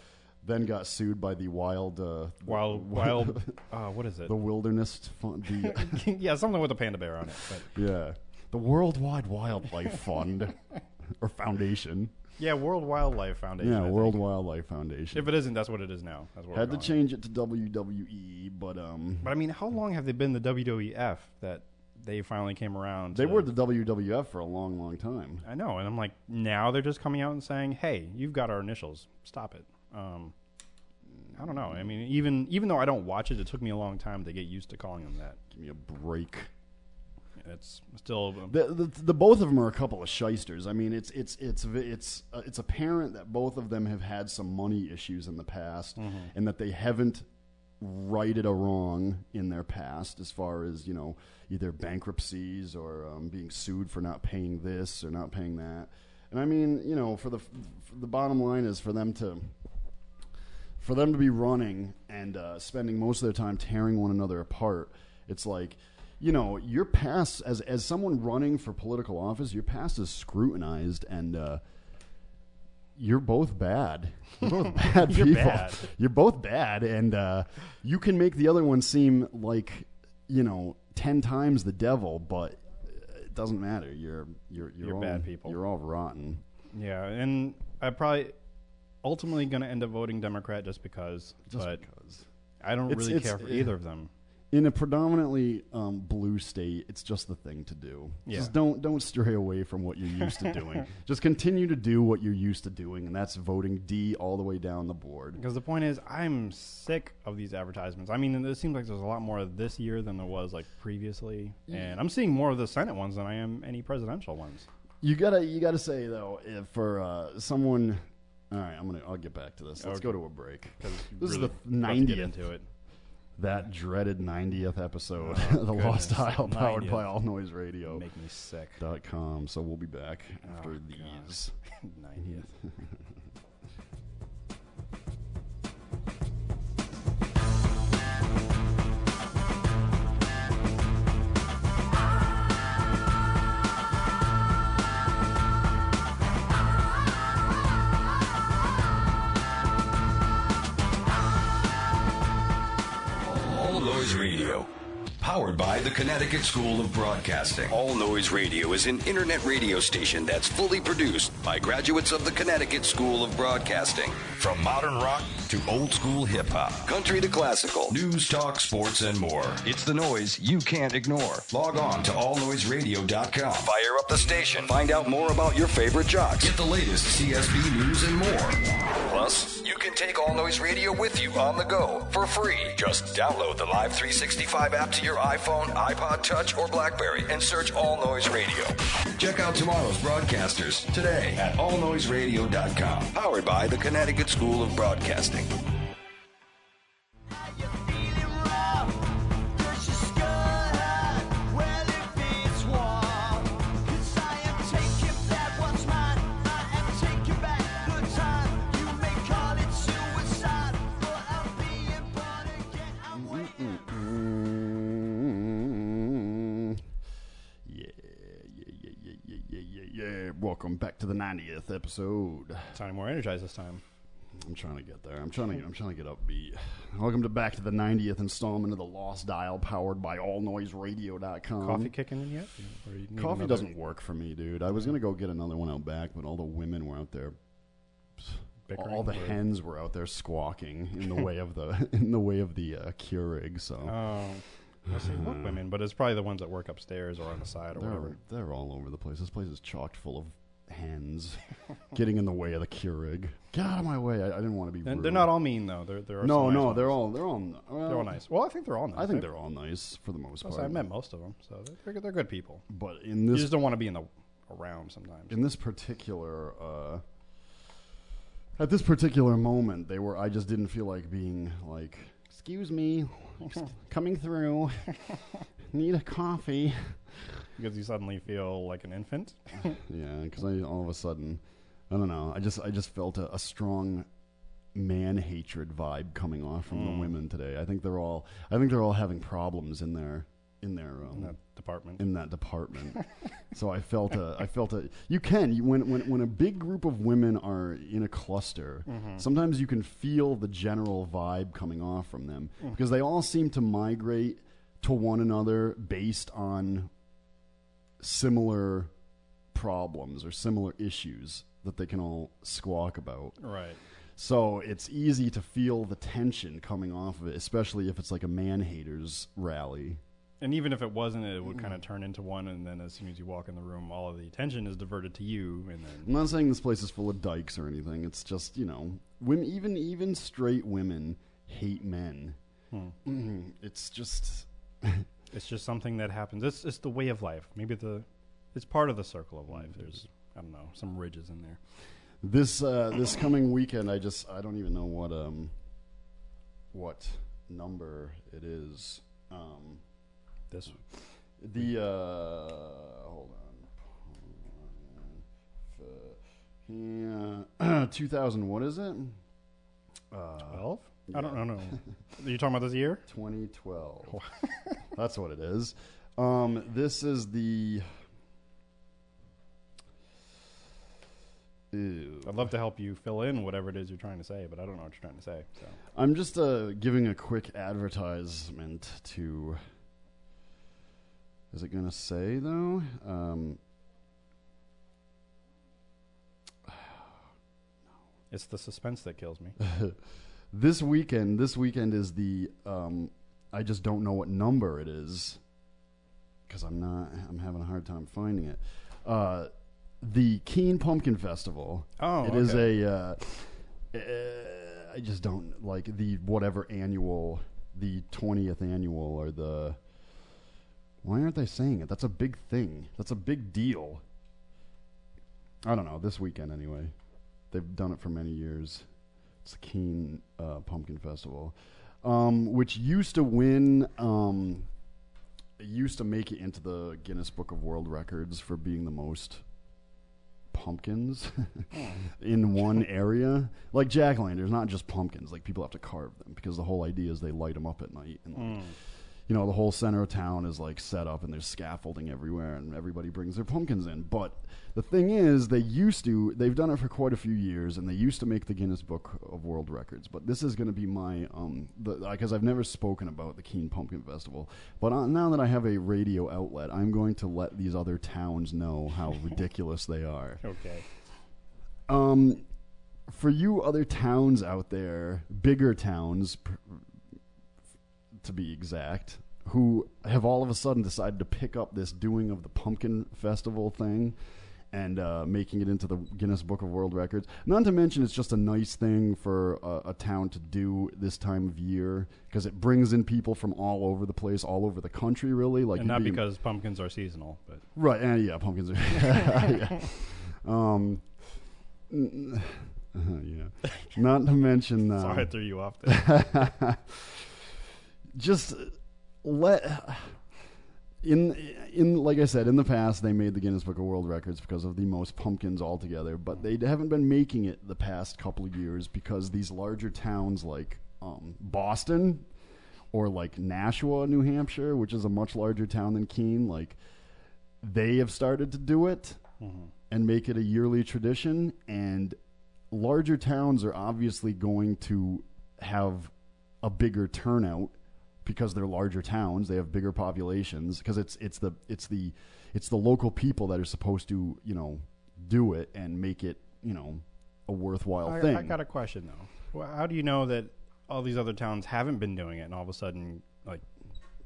S2: then got sued by the wild uh,
S3: wild [laughs] wild. Uh, what is it?
S2: the wilderness fund. The, [laughs]
S3: yeah, something with a panda bear on it. But
S2: yeah, the Worldwide Wildlife Fund [laughs] or Foundation.
S3: yeah, World Wildlife Foundation. I
S2: Yeah,
S3: think.
S2: World Wildlife Foundation.
S3: If it isn't, that's what it is now. That's what
S2: Had
S3: we're
S2: to change it to WWE, but um,
S3: But I mean, how long have they been the WWF that they finally came around?
S2: they
S3: to-
S2: were the WWF for a long, long time.
S3: I know, and I'm like, now they're just coming out and saying, "Hey, you've got our initials. Stop it." Um, I don't know. I mean, even even though I don't watch it, it took me a long time to get used to calling them that.
S2: Give me a break.
S3: It's still
S2: The, the, the both of them are a couple of shysters. I mean, it's it's it's it's uh, it's apparent that both of them have had some money issues in the past, and that they haven't righted a wrong in their past, as far as you know, either bankruptcies or um, being sued for not paying this or not paying that. And I mean, you know, for the for the bottom line is for them to for them to be running and uh, spending most of their time tearing one another apart, it's like, you know, your past as as someone running for political office, your past is scrutinized, and uh, you're both bad. You're both [laughs] bad
S3: You're
S2: people.
S3: bad.
S2: You're both bad, and uh, you can make the other one seem like you know ten times the devil, but it doesn't matter. You're you're you're,
S3: You're
S2: all,
S3: bad people.
S2: You're all rotten.
S3: yeah, and I probably ultimately going to end up voting Democrat just because.
S2: Just
S3: but
S2: because.
S3: I don't
S2: It's-
S3: really
S2: it's-
S3: care for
S2: yeah.
S3: either of them.
S2: In a predominantly um, blue state, it's just the thing to do.
S3: Yeah.
S2: Just don't don't stray away from what you're used to doing. [laughs] just continue to do what you're used to doing, and that's voting D all the way down the board.
S3: Because the point is, I'm sick of these advertisements. I mean, it seems like there's a lot more this year than there was like previously, and I'm seeing more of the Senate ones than I am any presidential ones.
S2: You gotta you gotta say though, if for uh, someone. All right, I'm gonna. I'll get back to this. Let's
S3: Okay.
S2: go to a break. This is the 90th.
S3: get into it.
S2: That dreaded 90th episode,
S3: Oh, [laughs]
S2: the Lost
S3: goodness,
S2: Isle, powered
S3: 90th.
S2: by All Noise Radio.
S3: Make me sick.
S2: Dot com. So we'll be back after
S3: Oh,
S2: these. [laughs]
S3: 90th. [laughs]
S4: Powered by the Connecticut School of Broadcasting. All Noise Radio is an internet radio station that's fully produced by graduates of the Connecticut School of Broadcasting. From modern rock to old school hip hop, country to classical, news, talk, sports, and more. It's the noise you can't ignore. Log on to allnoiseradio.com. Fire up the station. Find out more about your favorite jocks. Get the latest CSB news and more. Plus, you can take All Noise Radio with you on the go for free. Just download the Live 365 app to your iPhone, iPod Touch, or Blackberry and search All Noise Radio. Check out tomorrow's broadcasters today at allnoiseradio.com. Powered by the Connecticut School of Broadcasting.
S2: Welcome back to the 90th episode.
S3: Sounding more energized this time.
S2: I'm trying to get there. I'm trying to. I'm trying to get upbeat. Welcome to back to the 90th installment of the Lost Isle, powered by AllNoiseRadio.com.
S3: Coffee kicking in yet? Or you need
S2: Coffee
S3: another-
S2: doesn't work for me, dude. I was gonna go get another one out back, but all the women were out there.
S3: bickering
S2: all the
S3: or-
S2: hens were out there squawking in the [laughs] way of the in the way of the uh, Keurig. So
S3: Oh, I see. Look, women, but it's probably the ones that work upstairs or on the side or
S2: they're
S3: whatever.
S2: they're all over the place. This place is chocked full of hens [laughs] getting in the way of the Keurig. Get out of my way! I, I didn't want to be.
S3: And
S2: rude.
S3: they're not all mean though. There, there are
S2: No,
S3: some nice
S2: no,
S3: ones.
S2: they're all they're all well,
S3: they're all nice. Well, I think they're all nice.
S2: I think they're all nice for the most part.
S3: I've met most of them, so they're they're, they're good people.
S2: but in
S3: You
S2: this
S3: just don't want to be in the around sometimes.
S2: in this particular uh, at this particular moment, they were. I just didn't feel like being like, "Excuse me, coming through. [laughs] Need a coffee."
S3: because you suddenly feel like an infant. [laughs]
S2: Yeah, because I all of a sudden, I don't know. I just I just felt a, a strong man hatred vibe coming off from
S3: Mm.
S2: the women today. I think they're all I think they're all having problems in their in their um,
S3: in that department.
S2: in that department. [laughs] so I felt a, I felt a, you can, you, when, when, when a big group of women are in a cluster,
S3: Mm-hmm.
S2: sometimes you can feel the general vibe coming off from them
S3: Mm.
S2: because they all seem to migrate to one another based on similar problems or similar issues that they can all squawk about.
S3: right.
S2: So it's easy to feel the tension coming off of it, especially if it's like a man haters rally.
S3: And even if it wasn't, it would kind
S2: Mm.
S3: of turn into one, and then as soon as you walk in the room, all of the attention is diverted to you, and
S2: I'm not saying this place is full of dykes or anything. It's just you know, women, even even straight women hate men.
S3: Hmm.
S2: Mhm. [clears throat] It's just [laughs]
S3: it's just something that happens. It's it's the way of life. Maybe the it's part of the circle of life. There's I don't know some ridges in there.
S2: this uh, this coming weekend. I just I don't even know what um what number it is. Um,
S3: This
S2: the uh, hold on. Yeah, [clears throat] 2000. What is it? Uh,
S3: twelve. I don't know. No. Are you talking about this year?
S2: 2012. [laughs] That's what it is. Um, this is the. Ew.
S3: I'd love to help you fill in whatever it is you're trying to say, but I don't know what you're trying to say. So
S2: I'm just uh, giving a quick advertisement to. Is it going to say, though? Um, [sighs]
S3: it's the suspense that kills me. [laughs]
S2: this weekend, this weekend is the. Um, I just don't know what number it is because I'm not. I'm having a hard time finding it. Uh, the Keene Pumpkin Festival.
S3: Oh,
S2: It is
S3: okay.
S2: a. Uh, uh, I just don't like the whatever annual, the twentieth annual or the. Why aren't they saying it? That's a big thing. That's a big deal. I don't know. This weekend, anyway. They've done it for many years. It's the Keene uh, Pumpkin Festival, um, which used to win. Um, used to make it into the Guinness Book of World Records for being the most pumpkins [laughs] in one area. Like jack o' not just pumpkins. Like people have to carve them because the whole idea is they light them up at night and like, you know the whole center of town is like set up and there's scaffolding everywhere and everybody brings their pumpkins in. But the thing is they used to they've done it for quite a few years and they used to make the guinness book of world records. But this is going to be my um because i've never spoken about the Keene pumpkin festival. But uh, now that i have a radio outlet i'm going to let these other towns know how [laughs] ridiculous they are.
S3: Okay.
S2: um, for you other towns out there, bigger towns, to be exact, who have all of a sudden decided to pick up this doing of the pumpkin festival thing and uh, making it into the Guinness Book of World Records. Not to mention, it's just a nice thing for a, a town to do this time of year because it brings in people from all over the place, all over the country, really. Like
S3: and not
S2: be-
S3: because pumpkins are seasonal, but
S2: Right, and yeah, pumpkins are. [laughs] yeah. Um, n- uh, [laughs] yeah. Not to mention, uh, [laughs]
S3: sorry I threw you off there.
S2: Just let in in like I said in the past they made the Guinness Book of World Records because of the most pumpkins altogether, but they haven't been making it the past couple of years because these larger towns like um, Boston or like Nashua, New Hampshire, which is a much larger town than Keene, like they have started to do it. and make it a yearly tradition. And larger towns are obviously going to have a bigger turnout because they're larger towns. They have bigger populations because it's it's the it's the it's the local people that are supposed to you know do it and make it you know a worthwhile
S3: I,
S2: thing.
S3: I got a question though. Well, how do you know that all these other towns haven't been doing it, and all of a sudden, like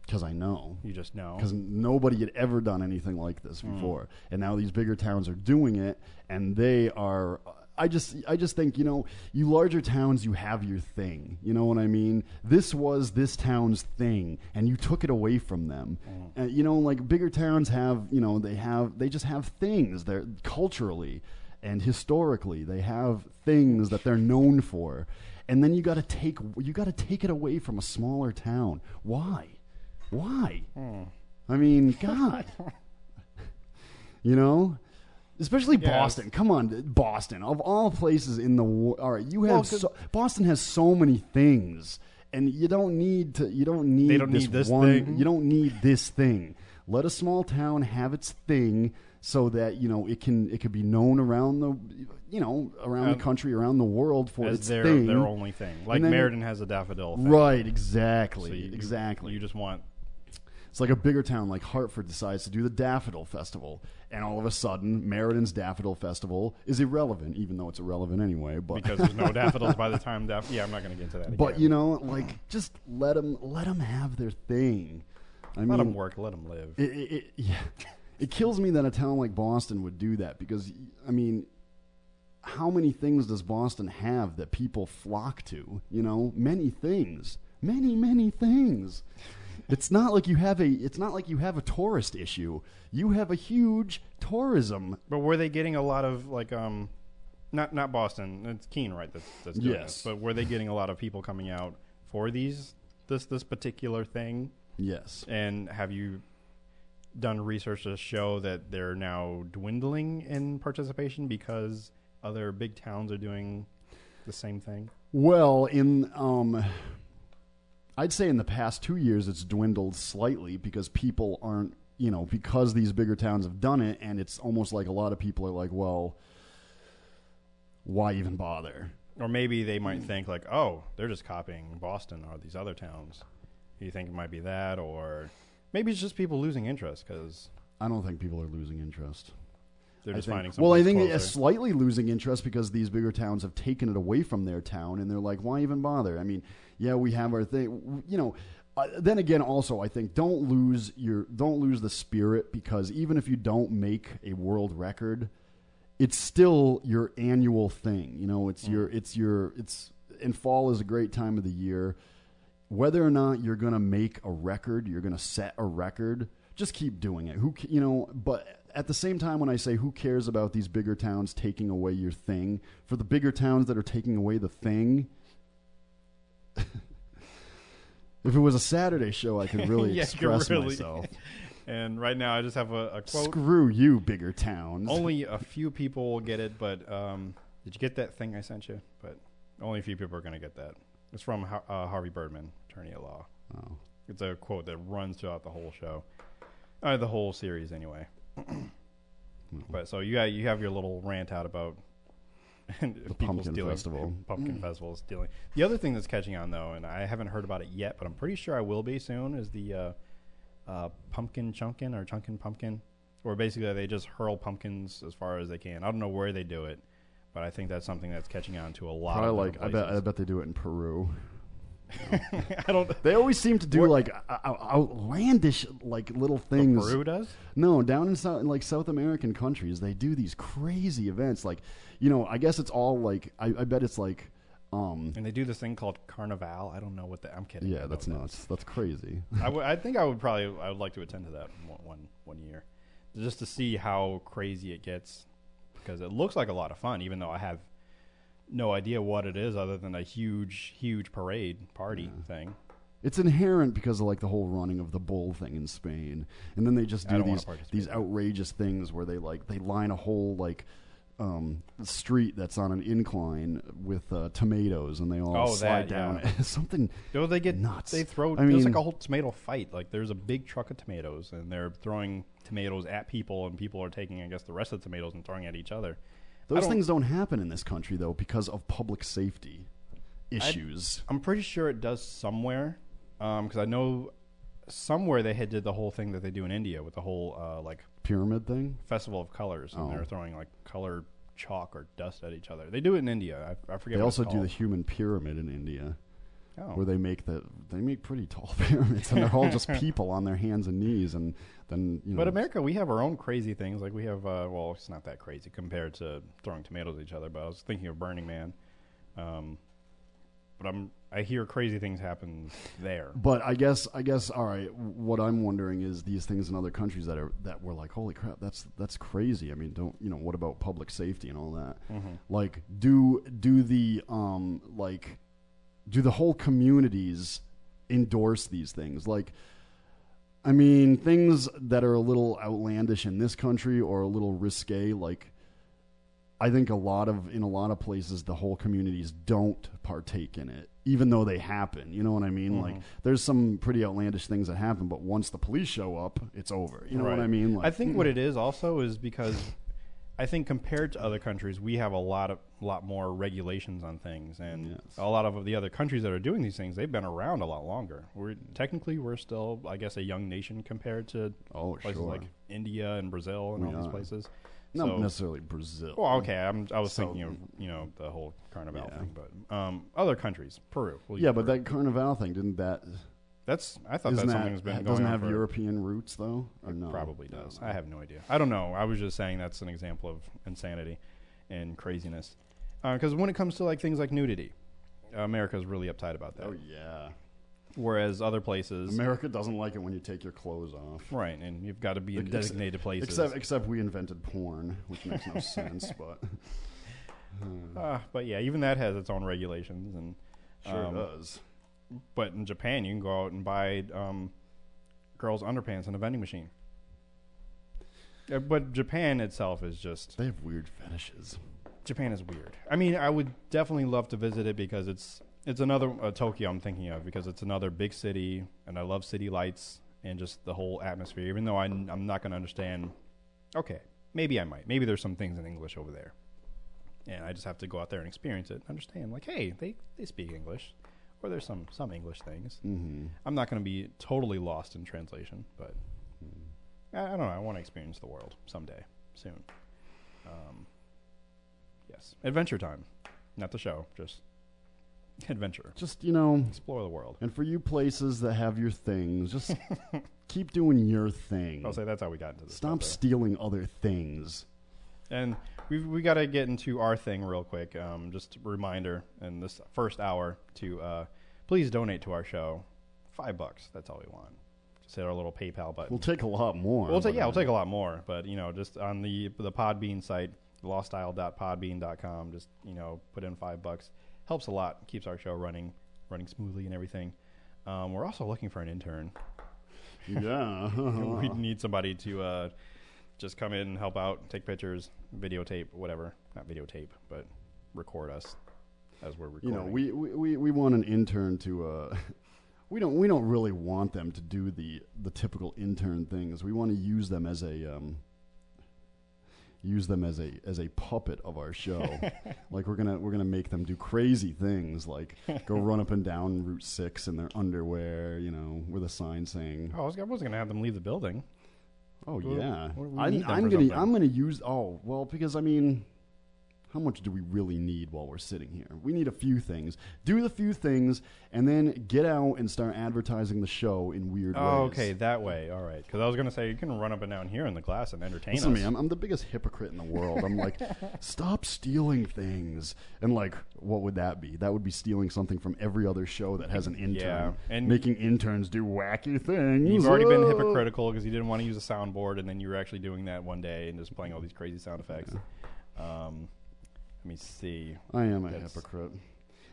S2: because I know.
S3: you just know?
S2: because nobody had ever done anything like this
S3: Hmm.
S2: before, and now these bigger towns are doing it, and they are. I just, I just think you know, you larger towns, you have your thing. You know what I mean? This was this town's thing, and you took it away from them.
S3: Hmm.
S2: Uh, you know, like bigger towns have, you know, they have, they just have things. They're culturally and historically, they have things that they're known for, and then you got to take, you got to take it away from a smaller town. Why? Why?
S3: Hmm.
S2: I mean, [laughs] God. you know? Especially
S3: Yeah.
S2: Boston. Come on, Boston. Of all places in the world. All right, you have
S3: Well,
S2: so, Boston has so many things and you don't need to you don't need
S3: They don't
S2: this
S3: need this
S2: one
S3: thing?
S2: you don't need this thing. Let a small town have its thing so that, you know, it can it can be known around the you know, around
S3: Um,
S2: the country, around the world for its
S3: their
S2: thing.
S3: their only thing. Like
S2: then-
S3: Meriden has a daffodil. Thing.
S2: Right, exactly.
S3: So you,
S2: exactly.
S3: You just want
S2: It's like a bigger town like Hartford decides to do the Daffodil Festival, and all of a sudden, Meriden's Daffodil Festival is irrelevant, even though it's irrelevant anyway. But
S3: because there's no daffodils by the [laughs] time daff. Yeah, I'm not going to get into that.
S2: but
S3: again.
S2: you know, like just let them let them have their thing. I
S3: let
S2: mean,
S3: them work. Let them live.
S2: It, it, it, yeah, it kills me that a town like Boston would do that because I mean, how many things does Boston have that people flock to? You know, many things, many many things. It's not like you have a it's not like you have a tourist issue. You have a huge tourism.
S3: But were they getting a lot of like um, not not Boston? It's Keene, right? That's that's doing
S2: Yes.
S3: This. But were they getting a lot of people coming out for these this this particular thing?
S2: Yes.
S3: And have you done research to show that they're now dwindling in participation because other big towns are doing the same thing?
S2: Well, in um, I'd say in the past two years, it's dwindled slightly because people aren't, you know, because these bigger towns have done it, and it's almost like a lot of people are like, well, why even bother?
S3: Or maybe they might think like, oh, they're just copying Boston or these other towns. You think it might be that, or maybe it's just people losing interest because
S2: I don't think people are losing interest.
S3: they're just
S2: think-
S3: finding something
S2: well, I think
S3: closer.
S2: it's slightly losing interest because these bigger towns have taken it away from their town, and they're like, why even bother? I mean, yeah, we have our thing, you know. Uh, then again, also, I think don't lose your don't lose the spirit because even if you don't make a world record, it's still your annual thing. You know, it's your it's your it's and fall is a great time of the year. Whether or not you're going to make a record, you're going to set a record. Just keep doing it. Who you know, but at the same time, when I say who cares about these bigger towns taking away your thing, for the bigger towns that are taking away the thing. If it was a Saturday show, I could really [laughs]
S3: Yeah,
S2: express
S3: really-
S2: myself. [laughs]
S3: And right now, I just have a, a quote.
S2: Screw you, bigger towns.
S3: Only a few people will get it, but um, did you get that thing I sent you? But only a few people are going to get that. It's from Har- uh, Harvey Birdman, attorney at law.
S2: Oh.
S3: It's a quote that runs throughout the whole show, uh, the whole series, anyway. [clears throat] but so you got, you have your little rant out about [laughs] and
S2: The
S3: people
S2: Pumpkin
S3: stealing-
S2: Festival.
S3: Pumpkin Festival stealing. The other thing that's catching on though, and I haven't heard about it yet, but I'm pretty sure I will be soon, is the uh, uh, pumpkin chunkin or chunkin pumpkin, where basically they just hurl pumpkins as far as they can. I don't know where they do it, but I think that's something that's catching on to a lot.
S2: Probably
S3: of
S2: like I bet I bet they do it in Peru. [laughs]
S3: I don't. [laughs]
S2: They always seem to do
S3: What-
S2: like out- out- outlandish like little things.
S3: Peru does.
S2: No, down in South, in like South American countries, they do these crazy events. Like, you know, I guess it's all like I, I bet it's like, um,
S3: And they do this thing called Carnival. I don't know what the. I'm kidding.
S2: Yeah, that's nuts. That's crazy. [laughs]
S3: I think I would probably I would like to attend to that one one, one year, just to see how crazy it gets, because it looks like a lot of fun. Even though I have no idea what it is, other than a huge huge parade party thing.
S2: It's inherent because of like the whole running of the bull thing in Spain, and then they just do these these outrageous things where they like they line a whole like um, street that's on an incline with uh, tomatoes, and they all
S3: Oh,
S2: slide
S3: that,
S2: down.
S3: yeah. [laughs]
S2: Something
S3: know, they get
S2: Nuts.
S3: They throw.
S2: I
S3: there's
S2: mean-
S3: like a whole tomato fight. Like there's a big truck of tomatoes, and they're throwing tomatoes at people, and people are taking, I guess, the rest of the tomatoes and throwing at each other.
S2: Those
S3: don't-
S2: things don't happen in this country though because of public safety issues.
S3: I'm pretty sure it does somewhere, because I know somewhere they had did the whole thing that they do in India with the whole uh, like
S2: Pyramid thing.
S3: festival of colors, and
S2: Oh.
S3: they're throwing like color chalk or dust at each other. They do it in India. I, I forget.
S2: They
S3: what it's
S2: also do the human pyramid in India,
S3: Oh.
S2: where they make the they make pretty tall [laughs] pyramids, and they're all just [laughs] people on their hands and knees, and then you know.
S3: But America, we have our own crazy things. Like we have, uh, well, it's not that crazy compared to throwing tomatoes at each other. But I was thinking of Burning Man. Um, but I'm, I hear crazy things happen there.
S2: But I guess I guess all right. What I'm wondering is these things in other countries that are that were like, holy crap, that's that's crazy. I mean, don't you know what about public safety and all that? Like, do do the um like do the whole communities endorse these things? Like, I mean, things that are a little outlandish in this country or a little risque, like. I think a lot of in a lot of places the whole communities don't partake in it, even though they happen. You know what I mean? Like mm-hmm. there's some pretty outlandish things that happen, but once the police show up, it's over. You know what I mean? Like,
S3: I think what hmm. it is also is because I think compared to other countries, we have a lot of lot more regulations on things, and
S2: Yes.
S3: a lot of the other countries that are doing these things, they've been around a lot longer. We're technically we're still, I guess, a young nation compared to
S2: Oh,
S3: places
S2: sure.
S3: like India and Brazil and
S2: We
S3: all these
S2: are.
S3: places.
S2: Not
S3: So-
S2: necessarily Brazil.
S3: Well, okay, I'm, I was
S2: So-
S3: thinking of you know the whole Carnival
S2: Yeah.
S3: thing, but um, other countries, Peru. we'll
S2: yeah, but
S3: Peru.
S2: that Carnival thing didn't that
S3: that's I thought that's
S2: that
S3: something that's been going on.
S2: doesn't
S3: have
S2: European roots though? Or no?
S3: Probably
S2: No.
S3: does. I have no idea. I don't know. I was just saying that's an example of insanity and craziness. Because when it comes to like things like nudity, America is really uptight about that.
S2: Oh yeah,
S3: Whereas other places,
S2: America doesn't like it when you take your clothes off.
S3: right, and you've got to be in
S2: Ex-
S3: designated places.
S2: Except except we invented porn, which makes no [laughs] sense, but
S3: Ah, but yeah, even that has its own regulations. And
S2: sure
S3: um,
S2: does.
S3: but in Japan, you can go out and buy um, girls' underpants in a vending machine. Uh, but Japan itself is just
S2: They have weird fetishes.
S3: Japan is weird. I mean, I would definitely love to visit it because it's it's another uh, Tokyo I'm thinking of because it's another big city and I love city lights and just the whole atmosphere. Even though I, am not going to understand. Okay, maybe I might. Maybe there's some things in English over there, and I just have to go out there and experience it and understand. Like, hey, they they speak English, or there's some some English things.
S2: Mm-hmm.
S3: I'm not going to be totally lost in translation, but I, I don't know. I want to experience the world someday, soon. Um, yes, adventure time, not the show, just [laughs] adventure.
S2: Just you know,
S3: Explore the world.
S2: and for you places that have your things, just [laughs] keep doing your thing.
S3: I'll say that's how we got into this.
S2: Stop stealing other things.
S3: And we we got to get into our thing real quick. Um, just a reminder in this first hour to uh, please donate to our show. Five bucks. That's all we want. Just hit our little PayPal button.
S2: We'll take a lot more.
S3: We'll take yeah,
S2: uh,
S3: we'll take a lot more, but you know, just on the the Podbean site, lostisle.podbean.com, just you know, put in five bucks, helps a lot, keeps our show running running smoothly and everything. Um, we're also looking for an intern.
S2: Yeah. [laughs]
S3: we need somebody to uh, just come in and help out, take pictures, videotape, whatever, not videotape, but record us as we're recording.
S2: you know, we, we, we, want an intern to. Uh, [laughs] we don't we don't really want them to do the the typical intern things. We want to use them as a um, use them as a as a puppet of our show. [laughs] like we're gonna we're gonna make them do crazy things, like go [laughs] run up and down Route Six in their underwear, you know, with a sign saying,
S3: oh, I was, I wasn't gonna have them leave the building.
S2: "Oh
S3: Well,
S2: yeah,
S3: what do we
S2: I'm, I'm gonna
S3: something?
S2: I'm gonna use oh well because I mean." How much do we really need while we're sitting here? We need a few things. Do the few things, and then get out and start advertising the show in weird
S3: Oh,
S2: ways.
S3: okay, that way. All right, because I was gonna say you can run up and down here in the glass and entertain
S2: Listen
S3: us.
S2: to me, I'm, I'm the biggest hypocrite in the world. I'm like, [laughs] stop stealing things. And like, what would that be? That would be stealing something from every other show that has an intern.
S3: Yeah, and-
S2: making interns do wacky things.
S3: You've already been hypocritical because you didn't want to use a soundboard, and then you were actually doing that one day and just playing all these crazy sound effects. Um, let me see.
S2: I am a
S3: That's-
S2: hypocrite.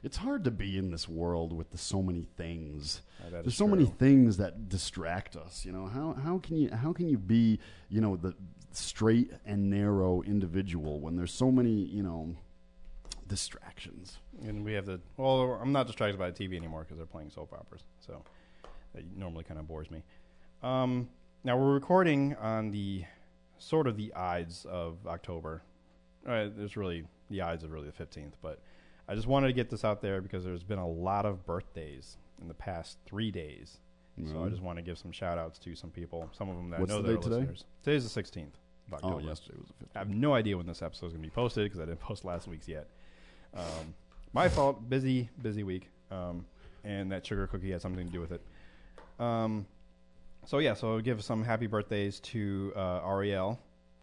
S2: it's hard to be in this world with the, so many things.
S3: Uh, that
S2: There's
S3: is
S2: so many
S3: true.
S2: things that distract us. You know how how can you how can you be you know the straight and narrow individual when there's so many you know distractions.
S3: And we have the well, I'm not distracted by the TV anymore because they're playing soap operas, so that normally kind of bores me. Um, now we're recording on the sort of the Ides of October. Uh, there's really the Ides of really the 15th, but I just wanted to get this out there because there's been a lot of birthdays in the past three days. So I just want to give some shout outs to some people, some of them that
S2: What's
S3: I know
S2: the
S3: that are
S2: today?
S3: listeners. Today's the 16th.
S2: Oh, yesterday was the 15th.
S3: I have no idea when this episode is going to be posted because I didn't [laughs] post last week's yet. Um, my fault. Busy, busy week. Um, and that sugar cookie had something to do with it. Um, so yeah, so I'll give some happy birthdays to uh, Ariel,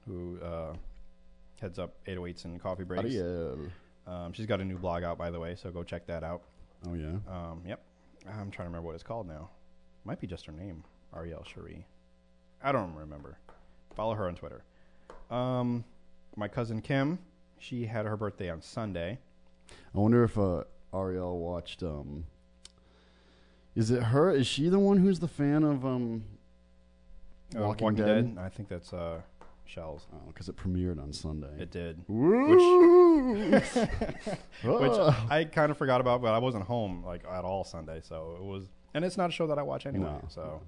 S3: who uh, heads up 808s and Coffee Breaks.
S2: Ariel.
S3: Um, she's got a new blog out, by the way, so go check that out.
S2: Oh yeah.
S3: Um, yep. I'm trying to remember what it's called now. Might be just her name, Ariel Cherie. I don't remember. Follow her on Twitter. Um, my cousin Kim, she had her birthday on Sunday.
S2: I wonder if uh, Ariel watched. Um, is it her? Is she the one who's the fan of um,
S3: Uh,
S2: Walking, Dead?
S3: I think that's uh, Shells.
S2: Oh, because it premiered on Sunday.
S3: It did. Which [laughs]
S2: Ah. [laughs]
S3: I kind of forgot about, but I wasn't home like at all Sunday, so it was. And it's not a show that I watch anyway.
S2: No.
S3: So,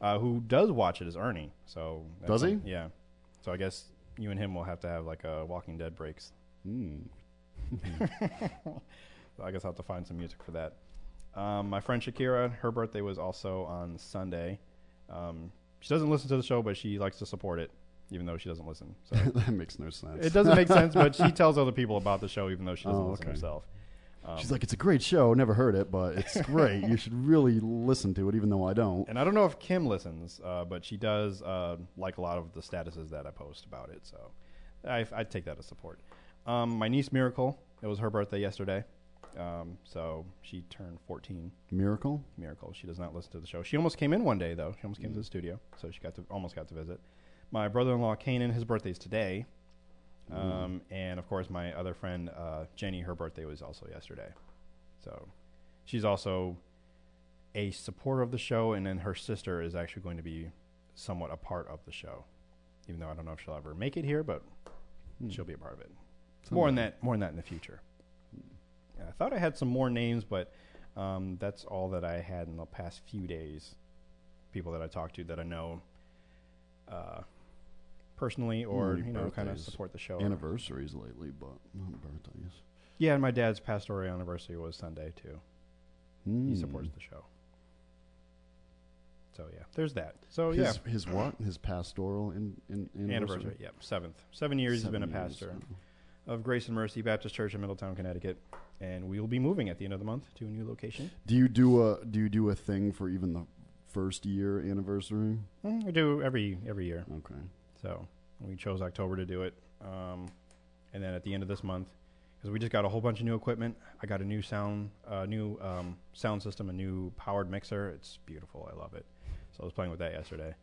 S3: uh, who does watch it is Ernie. So
S2: Does he?
S3: yeah. So I guess you and him will have to have like a Walking Dead breaks.
S2: Hmm. [laughs]
S3: So I guess I'll have to find some music for that. Um, my friend Shakira, her birthday was also on Sunday. Um, she doesn't listen to the show, but she likes to support it, even though she doesn't listen. So [laughs]
S2: that makes no sense.
S3: it doesn't make sense, but she [laughs] tells other people about the show, even though she doesn't
S2: Oh,
S3: listen
S2: okay.
S3: herself. Um,
S2: She's like, it's a great show. Never heard it, but it's [laughs] great. you should really listen to it, even though I don't.
S3: and I don't know if Kim listens, uh, but she does uh, like a lot of the statuses that I post about it. So I, I take that as support. Um, my niece Miracle, it was her birthday yesterday. Um, so she turned 14.
S2: Miracle.
S3: Miracle. She does not listen to the show. She almost came in one day though. She almost came to the studio, so she got to almost got to visit. My brother-in-law Kanan, his birthday's today, um, and of course my other friend uh, Jenny, her birthday was also yesterday. So she's also a supporter of the show, and then her sister is actually going to be somewhat a part of the show, even though I don't know if she'll ever make it here, but she'll be a part of it. More on that. More on that in the future. I thought I had some more names, but um, that's all that I had in the past few days. People that I talked to that I know uh, personally, or you know, kind of support the show.
S2: Anniversaries lately, but not birthdays.
S3: Yeah, and my dad's pastoral anniversary was Sunday too. He
S2: Hmm.
S3: supports the show. So yeah, there's that. So
S2: his,
S3: yeah,
S2: his what? His pastoral in, in, anniversary?
S3: anniversary. Yep, seventh, seven years he's been a
S2: Seven
S3: pastor of Grace and Mercy Baptist Church in Middletown, Connecticut, and we will be moving at the end of the month to a new location.
S2: Do you do a do you do a thing for even the first year anniversary?
S3: Mm, we do every every year.
S2: Okay.
S3: So we chose October to do it, um, and then at the end of this month, because we just got a whole bunch of new equipment. I got a new sound, uh, new um, sound system, a new powered mixer. It's beautiful. I love it. So I was playing with that yesterday,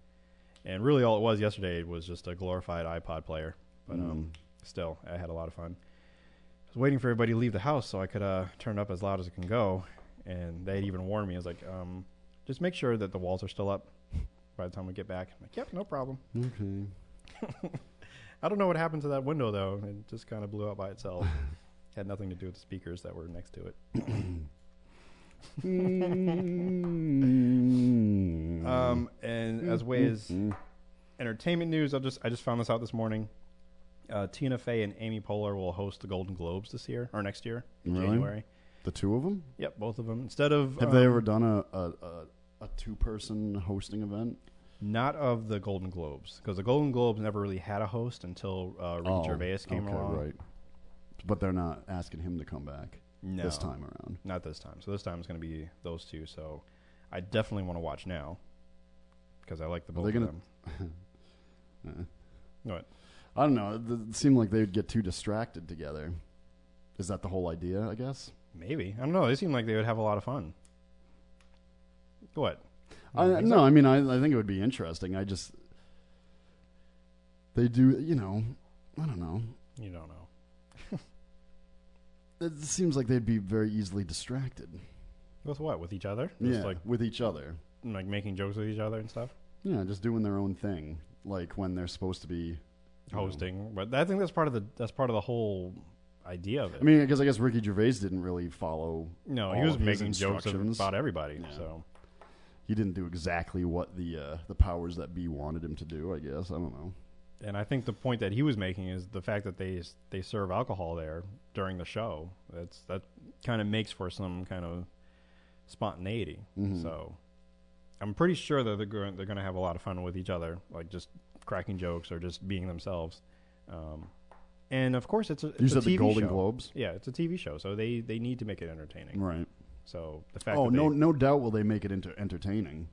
S3: and really all it was yesterday was just a glorified iPod player. But um, still, I had a lot of fun. I was waiting for everybody to leave the house so I could uh, turn it up as loud as it can go, and they had even warned me. I was like, um, just make sure that the walls are still up by the time we get back. I'm like, yep, no problem.
S2: Okay. [laughs]
S3: I don't know what happened to that window though. It just kind of blew out by itself. [laughs] Had nothing to do with the speakers that were next to it. [coughs] [laughs] Um, and as way as
S2: Mm.
S3: entertainment news, I just I just found this out this morning. Uh, Tina Fey and Amy Poehler will host the Golden Globes this year or next year in
S2: Really?
S3: January.
S2: the two of them.
S3: Yep, both of them. Instead of
S2: Have they
S3: um,
S2: ever done a a, a, a two person hosting event?
S3: Not of the Golden Globes because the Golden Globes never really had a host until uh, Ricky
S2: Oh,
S3: Gervais came
S2: okay,
S3: along.
S2: right. But they're not asking him to come back
S3: No,
S2: this time around.
S3: Not this time. So this time it's going to be those two. So I definitely want to watch now because I like the both of them. [laughs] What?
S2: I don't know. It it seemed like they'd get too distracted together. Is that the whole idea? I guess.
S3: Maybe I don't know. They seem like they would have a lot of fun. What?
S2: I, no. I mean, I, I think it would be interesting. I just they do, you know, I don't know.
S3: You don't know. [laughs]
S2: it seems like they'd be very easily distracted.
S3: With what? With each other?
S2: yeah,
S3: like
S2: with each other.
S3: like making jokes with each other and stuff.
S2: Yeah, just doing their own thing, like when they're supposed to be you know.
S3: Hosting, but I think that's part of the that's part of the whole idea of it.
S2: I mean, because I guess Ricky Gervais didn't really follow.
S3: no, he was making jokes about everybody.
S2: Yeah.
S3: So
S2: He didn't do exactly what the uh, the powers that be wanted him to do. I guess I don't know.
S3: and I think the point that he was making is the fact that they they serve alcohol there during the show. That's that kind of makes for some kind of spontaneity.
S2: Mhm.
S3: So I'm pretty sure that they're going they're going to have a lot of fun with each other, like just cracking jokes or just being themselves. Um, and of course, it's a, it's
S2: You
S3: a
S2: said the Golden
S3: show.
S2: Globes,
S3: Yeah, it's a TV show, so they they need to make it entertaining.
S2: right?
S3: So the fact
S2: Oh
S3: that they,
S2: no, no doubt will they make it into entertaining.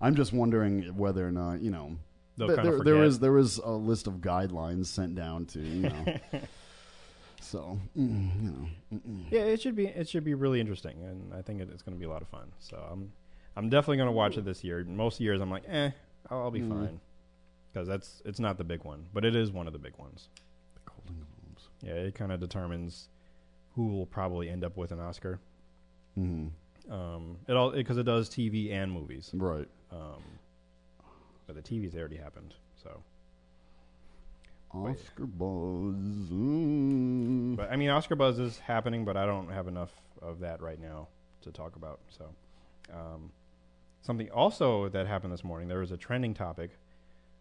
S2: I'm just wondering whether or not you know.
S3: they'll
S2: th-
S3: kind
S2: there, there is there is a list of guidelines sent down to you know. [laughs] so mm, you know, mm-mm.
S3: Yeah, it should be it should be really interesting, and I think it, it's going to be a lot of fun. So I'm I'm definitely going to watch it this year. Most years I'm like, eh, I'll, I'll be
S2: Mm.
S3: fine, because that's it's not the big one, but it is one of the big ones.
S2: the Golden Globes.
S3: Yeah, it kind of determines who will probably end up with an Oscar.
S2: Hmm
S3: Um, it all because it does TV and movies.
S2: Right.
S3: Um, but the TV's already happened, so.
S2: Oscar buzz. Mm.
S3: But I mean, Oscar buzz is happening, but I don't have enough of that right now to talk about. So, um, something also that happened this morning. There was a trending topic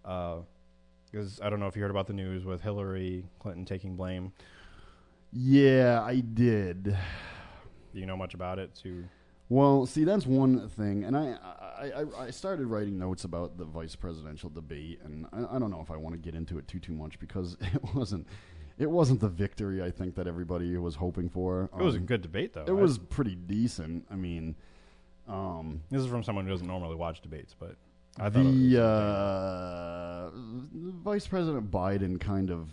S3: because I don't know if you heard about the news with Hillary Clinton taking blame.
S2: Yeah, I did.
S3: Do you know much about it? To
S2: Well, see, that's one thing, and I, I, I, I started writing notes about the vice presidential debate, and I, I don't know if I want to get into it too too much because [laughs] it wasn't, it wasn't the victory I think that everybody was hoping for.
S3: it was a
S2: Um,
S3: good debate, though.
S2: It
S3: I-
S2: was pretty decent. I mean, um,
S3: This is from someone who doesn't normally watch debates, but I thought
S2: the uh, Vice President Biden kind of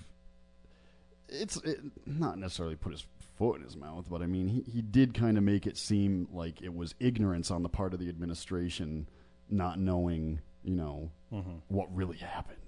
S2: it's it, not necessarily put his foot in his mouth, but I mean he, he did kind of make it seem like it was ignorance on the part of the administration not knowing, you know,
S3: Mhm.
S2: what really happened.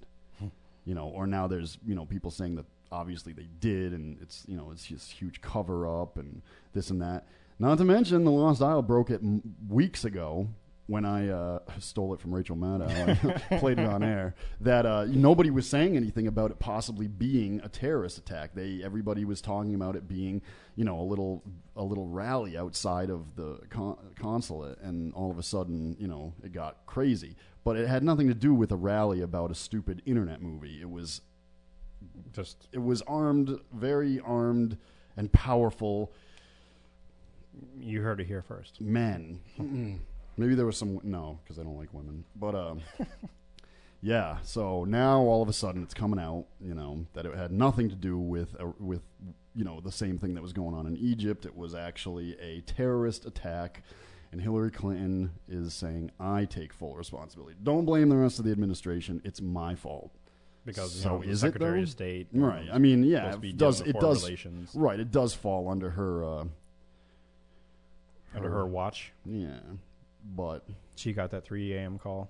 S2: you know, or now there's, you know, people saying that obviously they did and it's, you know, it's just huge cover up and this and that. Not to mention the Lost Isle broke it m- weeks ago when I uh, stole it from Rachel Maddow [laughs] played it on air. That uh, nobody was saying anything about it possibly being a terrorist attack. They everybody was talking about it being, you know, a little a little rally outside of the con- consulate, and all of a sudden, you know, it got crazy. But it had nothing to do with a rally about a stupid internet movie. It was
S3: just
S2: it was armed, very armed and powerful
S3: you heard it here first.
S2: men. [laughs] Maybe there was some no, because I don't like women. But um, [laughs] yeah. So now all of a sudden it's coming out, you know, that it had nothing to do with uh, with you know the same thing that was going on in Egypt. It was actually a terrorist attack, and Hillary Clinton is saying, "I take full responsibility. Don't blame the rest of the administration. It's my fault."
S3: Because you
S2: So
S3: know, the
S2: is it,
S3: Secretary
S2: though?
S3: of State,
S2: Right.
S3: um,
S2: I mean, yeah, it does. It does.
S3: relations
S2: Right. It does fall under her. Uh,
S3: under her watch.
S2: yeah, but
S3: She got that 3 a.m. call.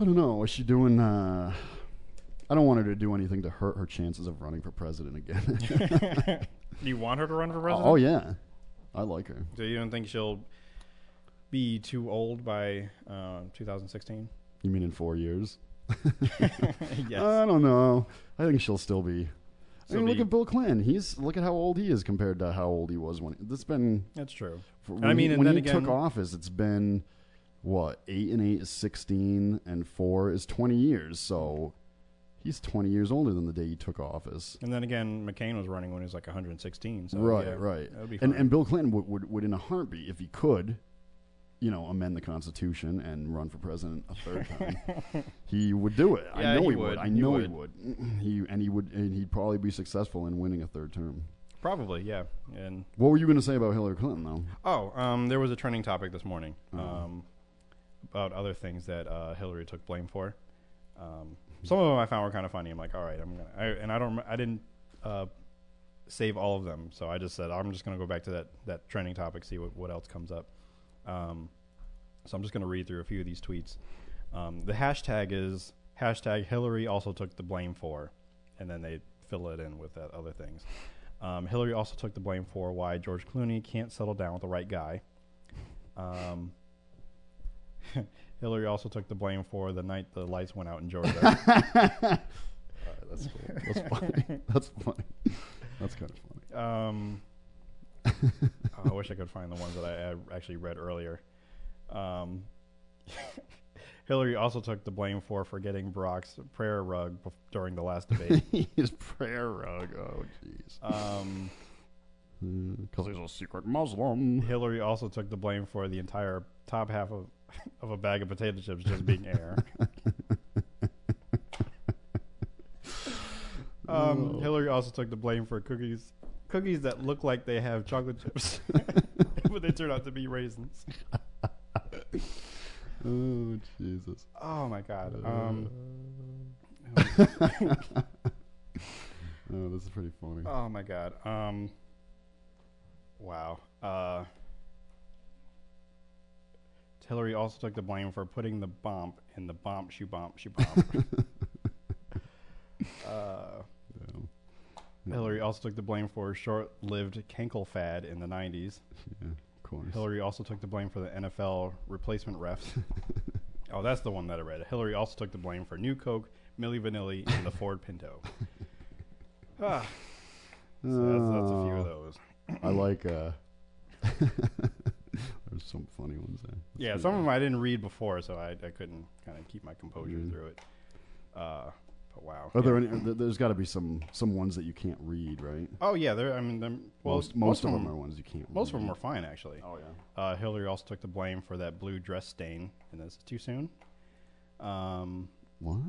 S2: I don't know. Is she doing? Uh, I don't want her to do anything to hurt her chances of running for president again.
S3: Do [laughs] you want her to run for president?
S2: oh yeah, I like her.
S3: So you don't think she'll be too old by uh, 2016?
S2: You mean in four years? [laughs] [laughs]
S3: yes.
S2: I don't know. I think she'll still be. I
S3: Still
S2: mean, look
S3: be-
S2: at Bill Clinton. He's look at how old he is compared to how old he was when. It's been.
S3: That's true.
S2: For,
S3: I mean, and
S2: when
S3: then
S2: he
S3: again-
S2: took office, it's been what eight and eight is sixteen, and four is twenty years. So he's twenty years older than the day he took office.
S3: And then again, McCain was running when he was like 116. So
S2: right,
S3: yeah,
S2: right.
S3: Be
S2: And and Bill Clinton would, would would in a heartbeat, if he could, you know, amend the Constitution and run for president a third [laughs] time, he would do it.
S3: Yeah,
S2: I know
S3: he
S2: he, would.
S3: would.
S2: I
S3: He
S2: know he
S3: would.
S2: would. [clears throat] He and he would, and he'd probably be successful in winning a third term.
S3: Probably, yeah. And
S2: What were you going to say about Hillary Clinton, though?
S3: oh, um, there was a trending topic this morning
S2: Oh.
S3: um, about other things that uh, Hillary took blame for. Um, some of them I found were kind of funny. I'm like, all right, I'm gonna. I, and I don't. I didn't uh, save all of them, so I just said I'm just gonna go back to that that trending topic, see what what else comes up. Um, so I'm just gonna read through a few of these tweets. Um, the hashtag is hashtag Hillary also took the blame for, and then they fill it in with that other things. Um, Hillary also took the blame for why George Clooney can't settle down with the right guy. Um, [laughs] Hillary also took the blame for the night the lights went out in Georgia. [laughs]
S2: That's cool. [laughs] That's funny. That's funny. That's kind of funny.
S3: Um, [laughs] oh, I wish I could find the ones that I had actually read earlier. Um, [laughs] Hillary also took the blame for forgetting Barack's prayer rug bef- during the last debate. [laughs]
S2: His prayer rug. Oh, jeez.
S3: Um,
S2: Because he's a secret Muslim.
S3: Hillary also took the blame for the entire top half of, of a bag of potato chips just being air. um, Hillary also took the blame for cookies cookies that look like they have chocolate chips, [laughs] but they turn out to be raisins. [laughs]
S2: Oh, Jesus.
S3: Oh my god. Um, [laughs]
S2: Oh, this is pretty funny.
S3: oh my god. Um, wow. Uh, Hillary also took the blame for putting the bump in the bump shoe bump shoe bump. uh,
S2: Yeah.
S3: Hillary also took the blame for a short-lived Kenkel fad in the 90s.
S2: Yeah, of course.
S3: Hillary also took the blame for the NFL replacement refs. [laughs] oh, that's the one that I read. Hillary also took the blame for New Coke, Milli Vanilli, and the Ford Pinto. [laughs] Ah, so that's, that's a few of those.
S2: I like. uh [laughs] There's some funny ones there. That's
S3: Yeah, some of them I didn't read before, so I, I couldn't kind of keep my composure
S2: Mhm.
S3: through it. Uh, but wow.
S2: Are there
S3: yeah.
S2: any? There's got to be some some ones that you can't read, right?
S3: Oh yeah, there. I mean, them, well,
S2: most most of them are ones you can't.
S3: Most of them are fine actually.
S2: Oh yeah.
S3: Uh, Hillary also took the blame for that blue dress stain, and this is too soon. Um,
S2: What?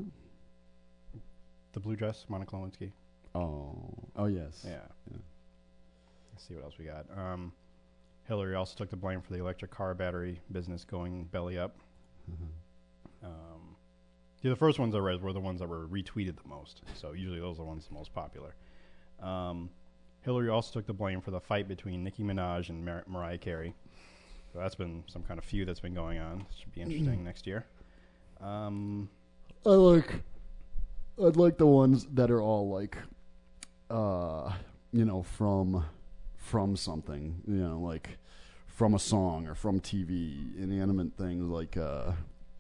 S3: the blue dress, Monica Lewinsky.
S2: Oh. Oh yes.
S3: Yeah.
S2: Yeah.
S3: Let's see what else we got. Um, Hillary also took the blame for the electric car battery business going belly up.
S2: Mm-hmm.
S3: Um, yeah, the first ones I read were the ones that were retweeted the most. So usually those are the ones the most popular. Um, Hillary also took the blame for the fight between Nicki Minaj and Mar- Mariah Carey. So that's been some kind of feud that's been going on. Should be interesting next year. Um,
S2: I like. I'd like the ones that are all like, uh, you know, from from something, you know, like from a song or from TV, inanimate things like, uh,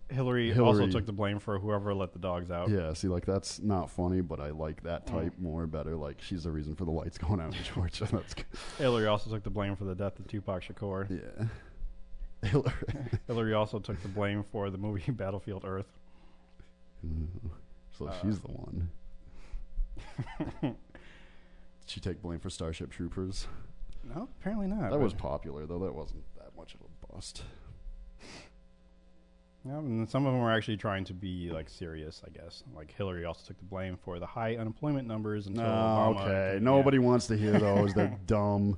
S3: Hillary, also took the blame for whoever let the dogs out.
S2: yeah. See, like that's not funny, but I like that type more better. Like she's the reason for the lights [laughs] going out in Georgia. [laughs] That's good.
S3: Hillary also took the blame for the death of Tupac Shakur.
S2: yeah. [laughs] Hillary.
S3: Hillary also took the blame for the movie Battlefield Earth.
S2: so
S3: Uh,
S2: she's the one. Did she take blame for Starship Troopers?
S3: No, apparently not.
S2: That was popular though. That wasn't that much of a bust.
S3: Yeah, and some of them were actually trying to be like serious, I guess. Like Hillary also took the blame for the high unemployment numbers until
S2: No,
S3: Obama.
S2: okay. Nobody wants to hear those. They're [laughs] dumb.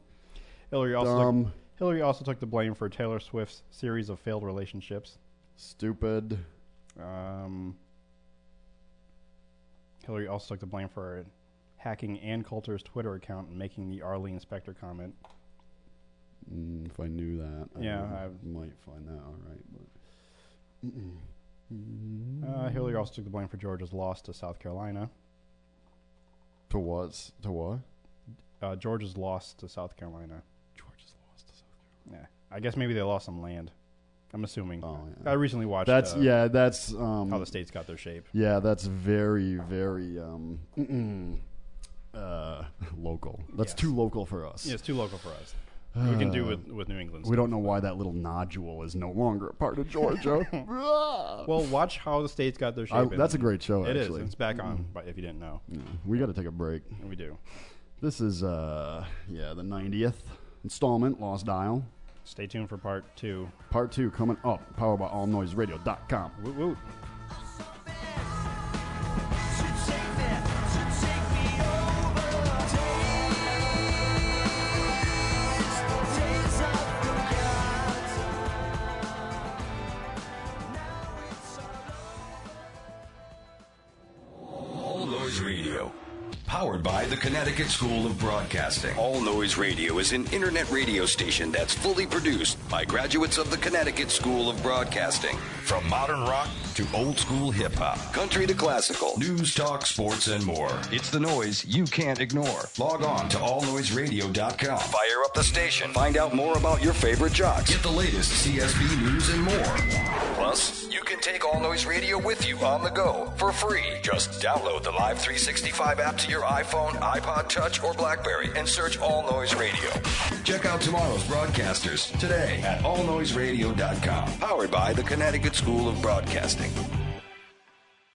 S3: Hillary also took,
S2: Dumb.
S3: Hillary also took the blame for Taylor Swift's series of failed relationships.
S2: Stupid.
S3: Um, Hillary also took the blame for hacking Ann Coulter's Twitter account and making the Arlen Specter comment.
S2: Mm, if I knew that,
S3: Yeah,
S2: I
S3: I-
S2: might find that all right. But
S3: Uh, Hillary also took the blame for Georgia's loss to South Carolina.
S2: to what? To what?
S3: Uh, Georgia's loss to South Carolina.
S2: Georgia's lost to South Carolina.
S3: Yeah, I guess maybe they lost some land. I'm assuming.
S2: Oh, yeah.
S3: I recently watched.
S2: That's
S3: uh,
S2: yeah. That's um.
S3: how the states got their shape.
S2: yeah, that's very very um. [clears throat] uh, [laughs] local. That's
S3: Yes.
S2: too local for us.
S3: Yeah, it's too local for us. We can do with with New England.
S2: We
S3: stuff.
S2: don't know why that little nodule is no longer a part of Georgia. [laughs]
S3: Well, watch how the states got their shape.
S2: I- that's a great show.
S3: It is.
S2: actually,
S3: It's back on. But if you didn't know,
S2: Yeah, we got to take a break.
S3: we do.
S2: This is uh yeah the 90th installment Lost Isle
S3: Stay tuned for part two.
S2: part two coming up powered by allnoiseradio.com.
S3: Woot woot.
S4: School of Broadcasting. All Noise Radio is an internet radio station that's fully produced by graduates of the Connecticut School of Broadcasting. From modern rock to old school hip hop, country to classical, news, talk, sports, and more. It's the noise you can't ignore. Log on to allnoiseradio.com. Fire up the station. Find out more about your favorite jocks. Get the latest CSB news and more. Plus, you can take All Noise Radio with you on the go for free. Just download the Live 365 app to your iPhone, iPod Touch, or Blackberry and search All Noise Radio. Check out tomorrow's broadcasters today at allnoiseradio.com. Powered by the Connecticut School of Broadcasting.